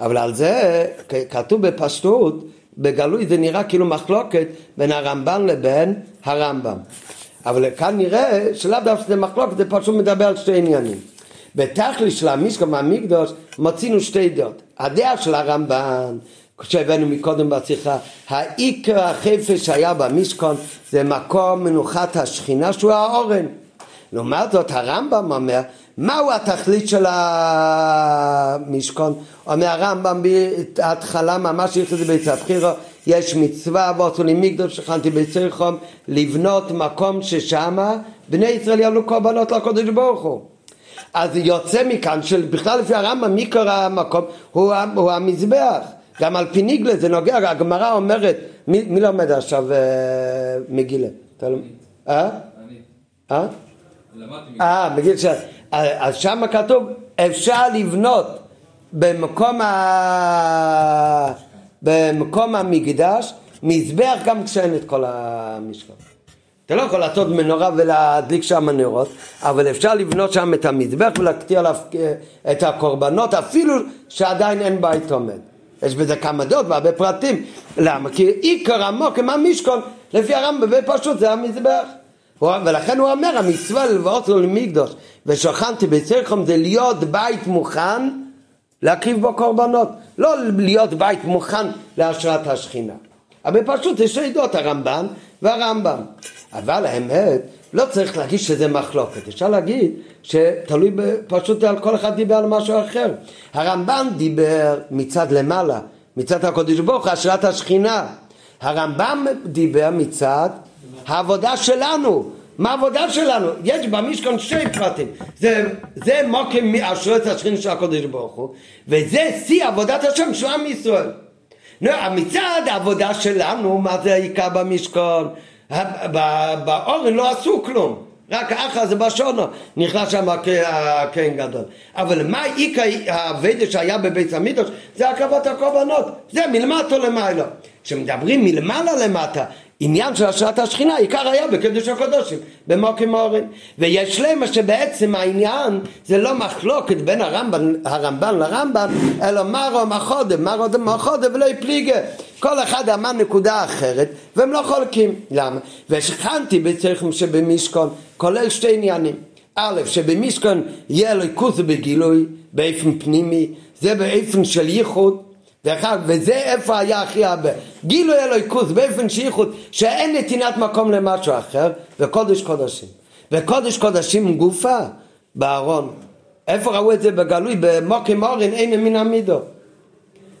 אבל על זה כתוב בפשטות, בגלוי זה נראה כאילו מחלוקת בין הרמב"ן לבין הרמב"ם. אבל כאן נראה שלאו דווקא זה מחלוקת, זה פשוט מדבר על שתי עניינים. בתכלי של המשכן והמקדוש מצינו שתי דעות. הדעה של הרמב"ן, שהבאנו מקודם בשיחה, העיקר החפש שהיה במשכון זה מקום מנוחת השכינה שהוא האורן. לעומת זאת הרמב"ם אומר, מהו התכלית של המשכון? אומר הרמב"ם בהתחלה ממש לזה בית הבחירו, יש מצווה ועשו לי מקדוש שכנתי בצריכום לבנות מקום ששמה בני ישראל יעלו קורבנות לקודש ברוך הוא. אז יוצא מכאן שבכלל לפי הרמב"ם מי קורא המקום? הוא, הוא המזבח. גם על פי ניגלה זה נוגע, הגמרא אומרת, מי, מי לומד עכשיו אה, מגילה? אתה לומד? אה? אה? אה, בגיל ש... אז שם כתוב, אפשר לבנות במקום, ה... במקום המקדש מזבח גם כשאין את כל המשכן. אתה לא יכול לעשות מנורה ולהדליק שם נרות, אבל אפשר לבנות שם את המזבח ולהקטיר עליו אה, את הקורבנות, אפילו שעדיין אין בית עומד. יש בזה כמה דעות והרבה פרטים. למה? כי עיקר עמוק עם המשכון, לפי הרמב"ם בפשוט זה המזבח. ולכן הוא אומר, המצווה לבאות לו למקדוש, ושוכנתי בצריכם זה להיות בית מוכן להקריב בו קורבנות, לא להיות בית מוכן להשראת השכינה. אבל פשוט יש דעות, הרמב"ן והרמב"ם. אבל האמת, לא צריך להגיד שזה מחלוקת, אפשר להגיד שתלוי פשוט על כל אחד דיבר על משהו אחר. הרמב"ן דיבר מצד למעלה, מצד הקודש ברוך הוא, השראת השכינה. הרמב"ם דיבר מצד העבודה שלנו. מה העבודה שלנו? יש במשכון שני פרטים. זה, זה מוקם מהשראת השכינה של הקודש ברוך הוא, וזה שיא עבודת השם של עם ישראל. נו, מצד העבודה שלנו, מה זה העיקר במשכון? באורן לא עשו כלום. רק אחר זה בשונו, נכנס שם הכהן גדול. אבל מה עיקר הוודא שהיה בבית המקדוש? זה הקרבת הקורבנות. זה מלמטה למעלה. כשמדברים מלמעלה למטה, עניין של השראת השכינה, עיקר היה בקדוש הקודשים, במוקים אורן. ויש להם שבעצם העניין זה לא מחלוקת בין הרמב"ן, הרמב"ן לרמב"ן, אלא מרו מחודם, מרו מחודם ולא יפליגה. כל אחד אמר נקודה אחרת, והם לא חולקים. למה? ושכנתי בצריכים שבמשכון, כולל שתי עניינים. א', שבמשכון יהיה אלוקות בגילוי, באופן פנימי, זה באופן של ייחוד. דרך וזה איפה היה הכי הרבה. גילוי אלוהיקוס באופן שייכות שאין נתינת מקום למשהו אחר, וקודש קודשים. וקודש קודשים גופה בארון. איפה ראו את זה בגלוי? במוקים אורן אין מן המידו.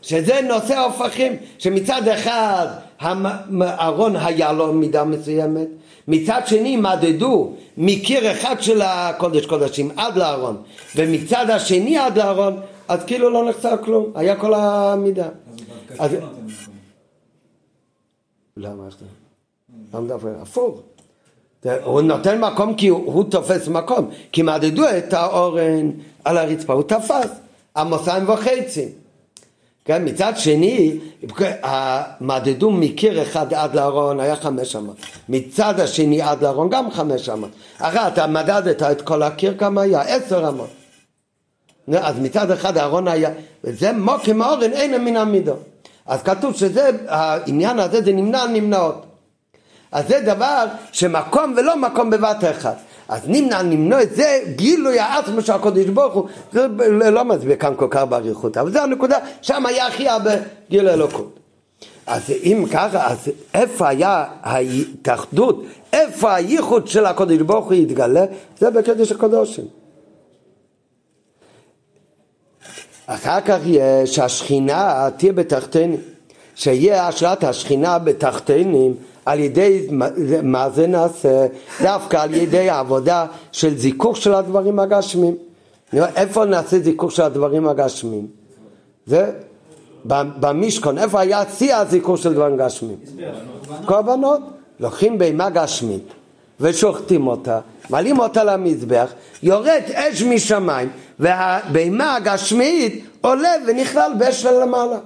שזה נושא ההופכים, שמצד אחד הארון היה לו מידה מסוימת, מצד שני מדדו מקיר אחד של הקודש קודשים עד לארון, ומצד השני עד לארון אז כאילו לא נחסר כלום, היה כל המידה. אז הוא למה איך זה? למה דווקא? הפוך. הוא נותן מקום כי הוא תופס מקום, כי מדדו את האורן על הרצפה, הוא תפס, עמוסיים וחצי. כן, מצד שני, מדדו מקיר אחד עד לארון, היה חמש אמות. מצד השני עד לארון גם חמש אמות. אחרי אתה מדדת את כל הקיר, כמה היה? עשר אמות. אז מצד אחד אהרון היה, וזה מוקם האורן אין מן המידו. אז כתוב שזה, העניין הזה זה נמנע נמנעות. אז זה דבר שמקום ולא מקום בבת אחד. אז נמנע נמנוע, זה גילוי העצמו של הקודש ברוך הוא, זה לא מסביר כאן כל כך באריכות, אבל זו הנקודה, שם היה הכי הרבה גילוי אלוקות. אז אם ככה, אז איפה היה ההתאחדות, איפה הייחוד של הקודש ברוך הוא יתגלה? זה בקדוש הקודשים. אחר כך יש השכינה תהיה בתחתינים, שיהיה השראת השכינה בתחתינים על ידי מה זה נעשה? דווקא על ידי העבודה של זיכוך של הדברים הגשמים. איפה נעשה זיכוך של הדברים הגשמים? זה במשכון, איפה היה שיא הזיכוך של דברים גשמים? קורבנות. לוקחים בהמה גשמית ושוחטים אותה, מעלים אותה למזבח, יורד אש משמיים והבהמה הגשמית עולה ונכלל באש למעלה.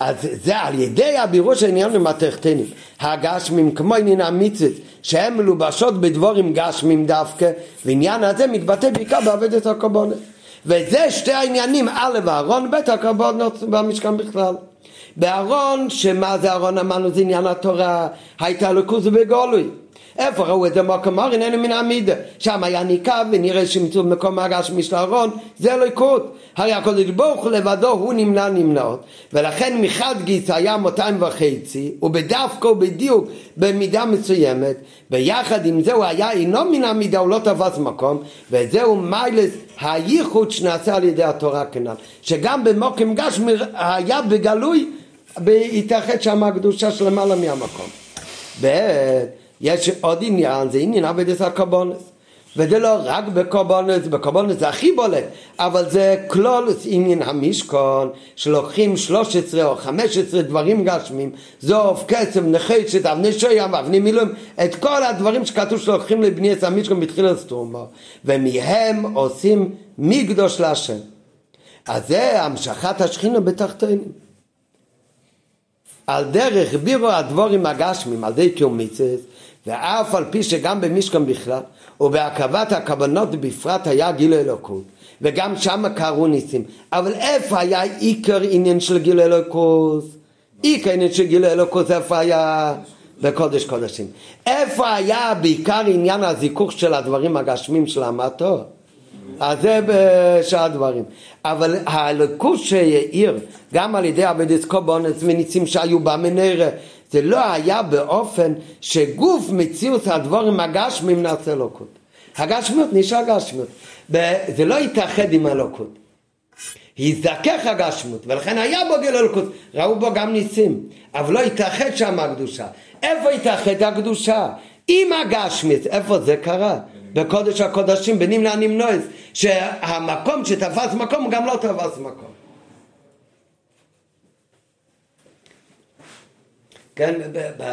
אז זה על ידי הבירור של עניין למתכתנים הגשמים כמו עניין המצוות שהן מלובשות בדבורים גשמים דווקא ועניין הזה מתבטא בעיקר בעבודת הקורבנות וזה שתי העניינים א' ואהרון ב' הקורבנות במשכן בכלל בארון, שמה זה ארון אמרנו זה עניין התורה, הייתה לקוס בגולוי. איפה ראו את זה? מקום אור איננו מן העמידה. שם היה ניקב ונראה שמצאו במקום הגשמי של הארון זה אלוקות הרי הקודש ברוך הוא לבדו הוא נמנע נמנעות. ולכן מחד גיס היה 200 וחצי ובדווקא ובדיוק במידה מסוימת ביחד עם זה הוא היה אינו מן העמידה הוא לא תפס מקום וזהו מיילס הייחוד שנעשה על ידי התורה כנ"ל. שגם במוקם גשמי היה בגלוי התאחד שם הקדושה של למעלה מהמקום. ב' יש עוד עניין, זה עניין עבודת הקורבנס. וזה לא רק בקורבנס, בקורבנס זה הכי בולט, אבל זה כלול עניין המשכון, שלוקחים 13 או 15 דברים גשמים, זוב, כסף, נחשת, אבני שוים, אבני מילואים, את כל הדברים שכתוב שלוקחים לבני את המשכון בתחילת סטרומו, ומהם עושים מקדוש להשם. אז זה המשכת השכינה בתחתינים. על דרך בירו הדבורים הגשמים, על די קיום ואף על פי שגם במשכן בכלל ובהקרבת הכוונות בפרט היה גילוי אלוקות וגם שם קרו ניסים אבל איפה היה עיקר עניין של גילוי אלוקות? עיקר עניין של גילוי אלוקות איפה היה? בקודש קודשים איפה היה בעיקר עניין הזיכוך של הדברים הגשמים של המטור? אז זה בשאר הדברים. אבל האלוקות שהעיר גם על ידי עבודת קורבנות וניסים שהיו במנהרה זה לא היה באופן שגוף מציאות הדבורים הגשמים נעשה אלוקות. הגשמיות נשאר גשמיות. זה לא התאחד עם אלוקות. הזדכך הגשמיות, ולכן היה בו גיל אלוקות, ראו בו גם ניסים, אבל לא התאחד שם הקדושה. איפה התאחד הקדושה? עם הגשמית, איפה זה קרה? בקודש הקודשים, בנמנע נמנועס, שהמקום שתפס מקום גם לא תפס מקום. כן,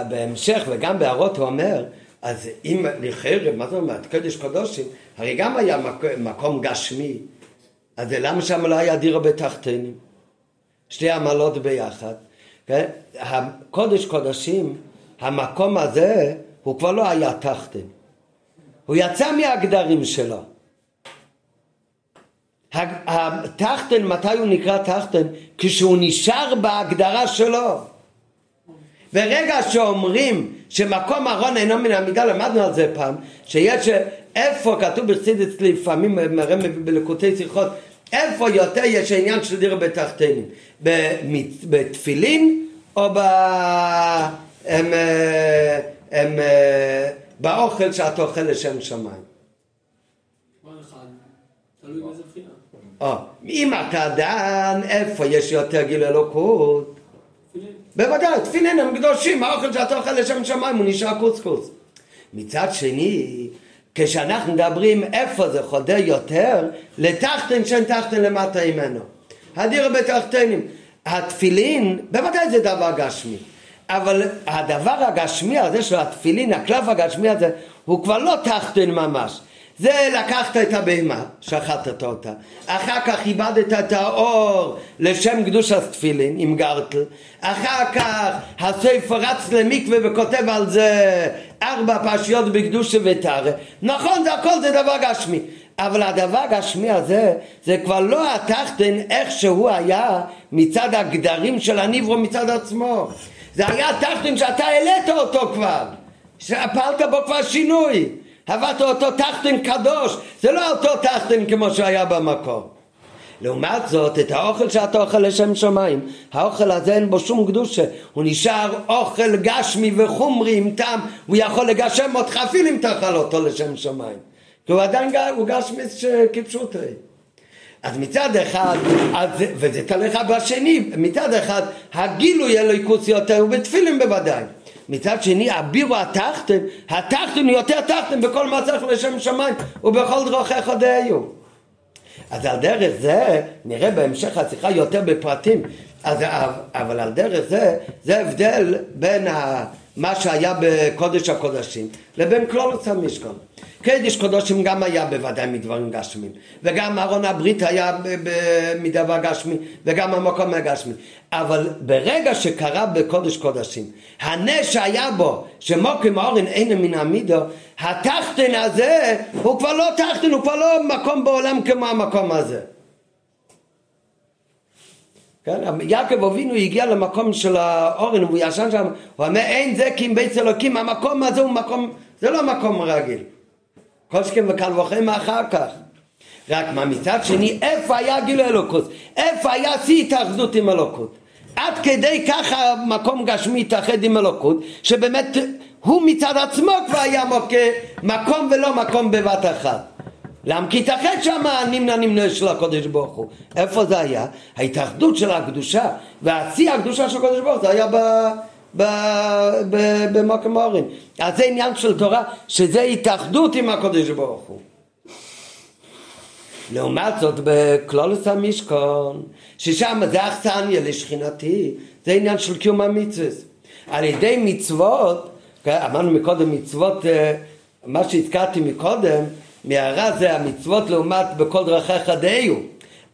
בהמשך וגם בהערות הוא אומר, אז אם לכאורה, מה זאת אומרת, קודש קודשים, הרי גם היה מקום גשמי, אז למה שם לא היה דירה בתחתינים? שתי עמלות ביחד. כן? הקודש קודשים, המקום הזה, הוא כבר לא היה תחתן. הוא יצא מהגדרים שלו. התחתן, מתי הוא נקרא תחתן? כשהוא נשאר בהגדרה שלו. ברגע שאומרים שמקום ארון אינו מן המידה, למדנו על זה פעם, שיש איפה כתוב בחסידס לפעמים מראה בלקוטי שיחות, איפה יותר יש עניין של דירה בתחתינים, בתפילין או ב... הם, הם, באוכל שאת אוכל לשם שמיים. אם אתה דן איפה יש יותר גיל אלוקות בוודאי, תפילין הם קדושים, האוכל שאתה אוכל לשם שמיים הוא נשאר קוסקוס. מצד שני, כשאנחנו מדברים איפה זה חודר יותר, לתחתן שאין תחתן למטה ממנו. הדיר בתחתנים. התפילין, בוודאי זה דבר גשמי. אבל הדבר הגשמי הזה של התפילין, הקלף הגשמי הזה, הוא כבר לא תחתן ממש. זה לקחת את הבהמה, שחטת אותה, אחר כך איבדת את האור לשם קדוש התפילין עם גרטל, אחר כך הספר רץ למקווה וכותב על זה ארבע פרשיות בקדושה ותרא, נכון זה הכל זה דבר גשמי, אבל הדבר הגשמי הזה זה כבר לא התחתן איך שהוא היה מצד הגדרים של הניברו מצד עצמו, זה היה תחתן שאתה העלית אותו כבר, שפעלת בו כבר שינוי הבאת אותו תחתן קדוש, זה לא אותו תחתן כמו שהיה במקור. לעומת זאת, את האוכל שאתה אוכל לשם שמיים, האוכל הזה אין בו שום קדושה, הוא נשאר אוכל גשמי וחומרי עם טעם, הוא יכול לגשם אותך אפילו אם תאכל אותו לשם שמיים. כי הוא עדיין הוא גשמי כפשוטי. אז מצד אחד, אז, וזה תלך בשני, מצד אחד הגילוי אלוהיקוס יותר, הוא בתפילין בוודאי. מצד שני הבירו התחתן הוא יותר תחתן בכל מצב לשם שמיים ובכל דרכיך דהיו. אז על דרך זה, נראה בהמשך השיחה יותר בפרטים, אז, אבל על דרך זה, זה הבדל בין ה, מה שהיה בקודש הקודשים לבין כלולוס המשכון. קדש קודשים גם היה בוודאי מדברים גשמים וגם ארון הברית היה מדבר גשמי וגם המקום הגשמי אבל ברגע שקרה בקודש קודשים הנס שהיה בו שמוקים האורן אין מן המידו התחתן הזה הוא כבר לא תחתן הוא כבר לא מקום בעולם כמו המקום הזה כן? יעקב אבינו הגיע למקום של האורן, הוא ישן שם, הוא אומר אין זה כי אם בית אלוקים, המקום הזה הוא מקום, זה לא מקום רגיל. כל שכן וקל וחיים אחר כך. רק מה מצד שני, איפה היה גילוי אלוקות? איפה היה שיא התאחדות עם אלוקות? עד כדי ככה מקום גשמי התאחד עם אלוקות, שבאמת הוא מצד עצמו כבר היה מוקה מקום ולא מקום בבת אחת. למה? כי התאחד שם הנמנע נמנע של הקודש ברוך הוא. איפה זה היה? ההתאחדות של הקדושה והשיא הקדושה של הקודש ברוך הוא זה היה ב... במקום אורן. אז זה עניין של תורה, שזה התאחדות עם הקודש ברוך הוא. לעומת זאת בכלולוס המשכון, ששם זה אכסניה לשכינתי, זה עניין של קיום המצווה. על ידי מצוות, כן, אמרנו מקודם מצוות, אה, מה שהזכרתי מקודם, מהרע זה המצוות לעומת בכל דרכיך דהיו.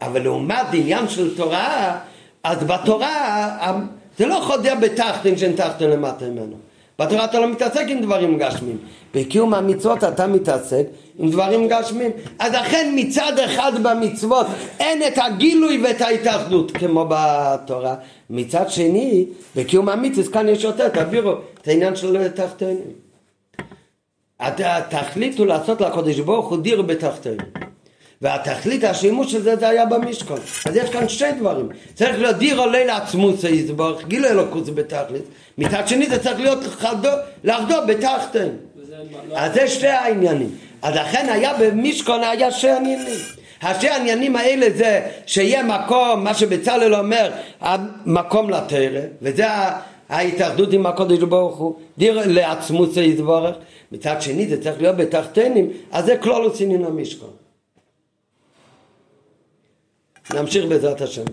אבל לעומת עניין של תורה, אז בתורה זה לא חודר בתחתן שאין תחתן למטה ממנו. בתורה אתה לא מתעסק עם דברים גשמים. בקיום המצוות אתה מתעסק עם דברים גשמים. אז אכן מצד אחד במצוות אין את הגילוי ואת ההתאחדות כמו בתורה. מצד שני, בקיום המצוות כאן יש יותר, תעבירו את העניין של תחתנים. התכלית הוא לעשות לקודש ברוך הוא דיר בתחתינו. והתכלית השימוש של זה זה היה במשכון. אז יש כאן שתי דברים. צריך להיות דיר עולה לעצמוס היזבורך, גיל אלוקוס בתכלית. מצד שני זה צריך להיות חדו, לחדו בתחתינו. אז זה שתי העניינים. אז לכן היה במשכון היה שתי עניינים. השתי העניינים האלה זה שיהיה מקום, מה שבצלאל אומר, המקום לתרא, וזה ההתאחדות עם הקודש ברוך הוא, דיר לעצמוס יתברך, מצד שני זה צריך להיות בתחתנים, אז זה כלולוס עניין המשכון. נמשיך בעזרת השם.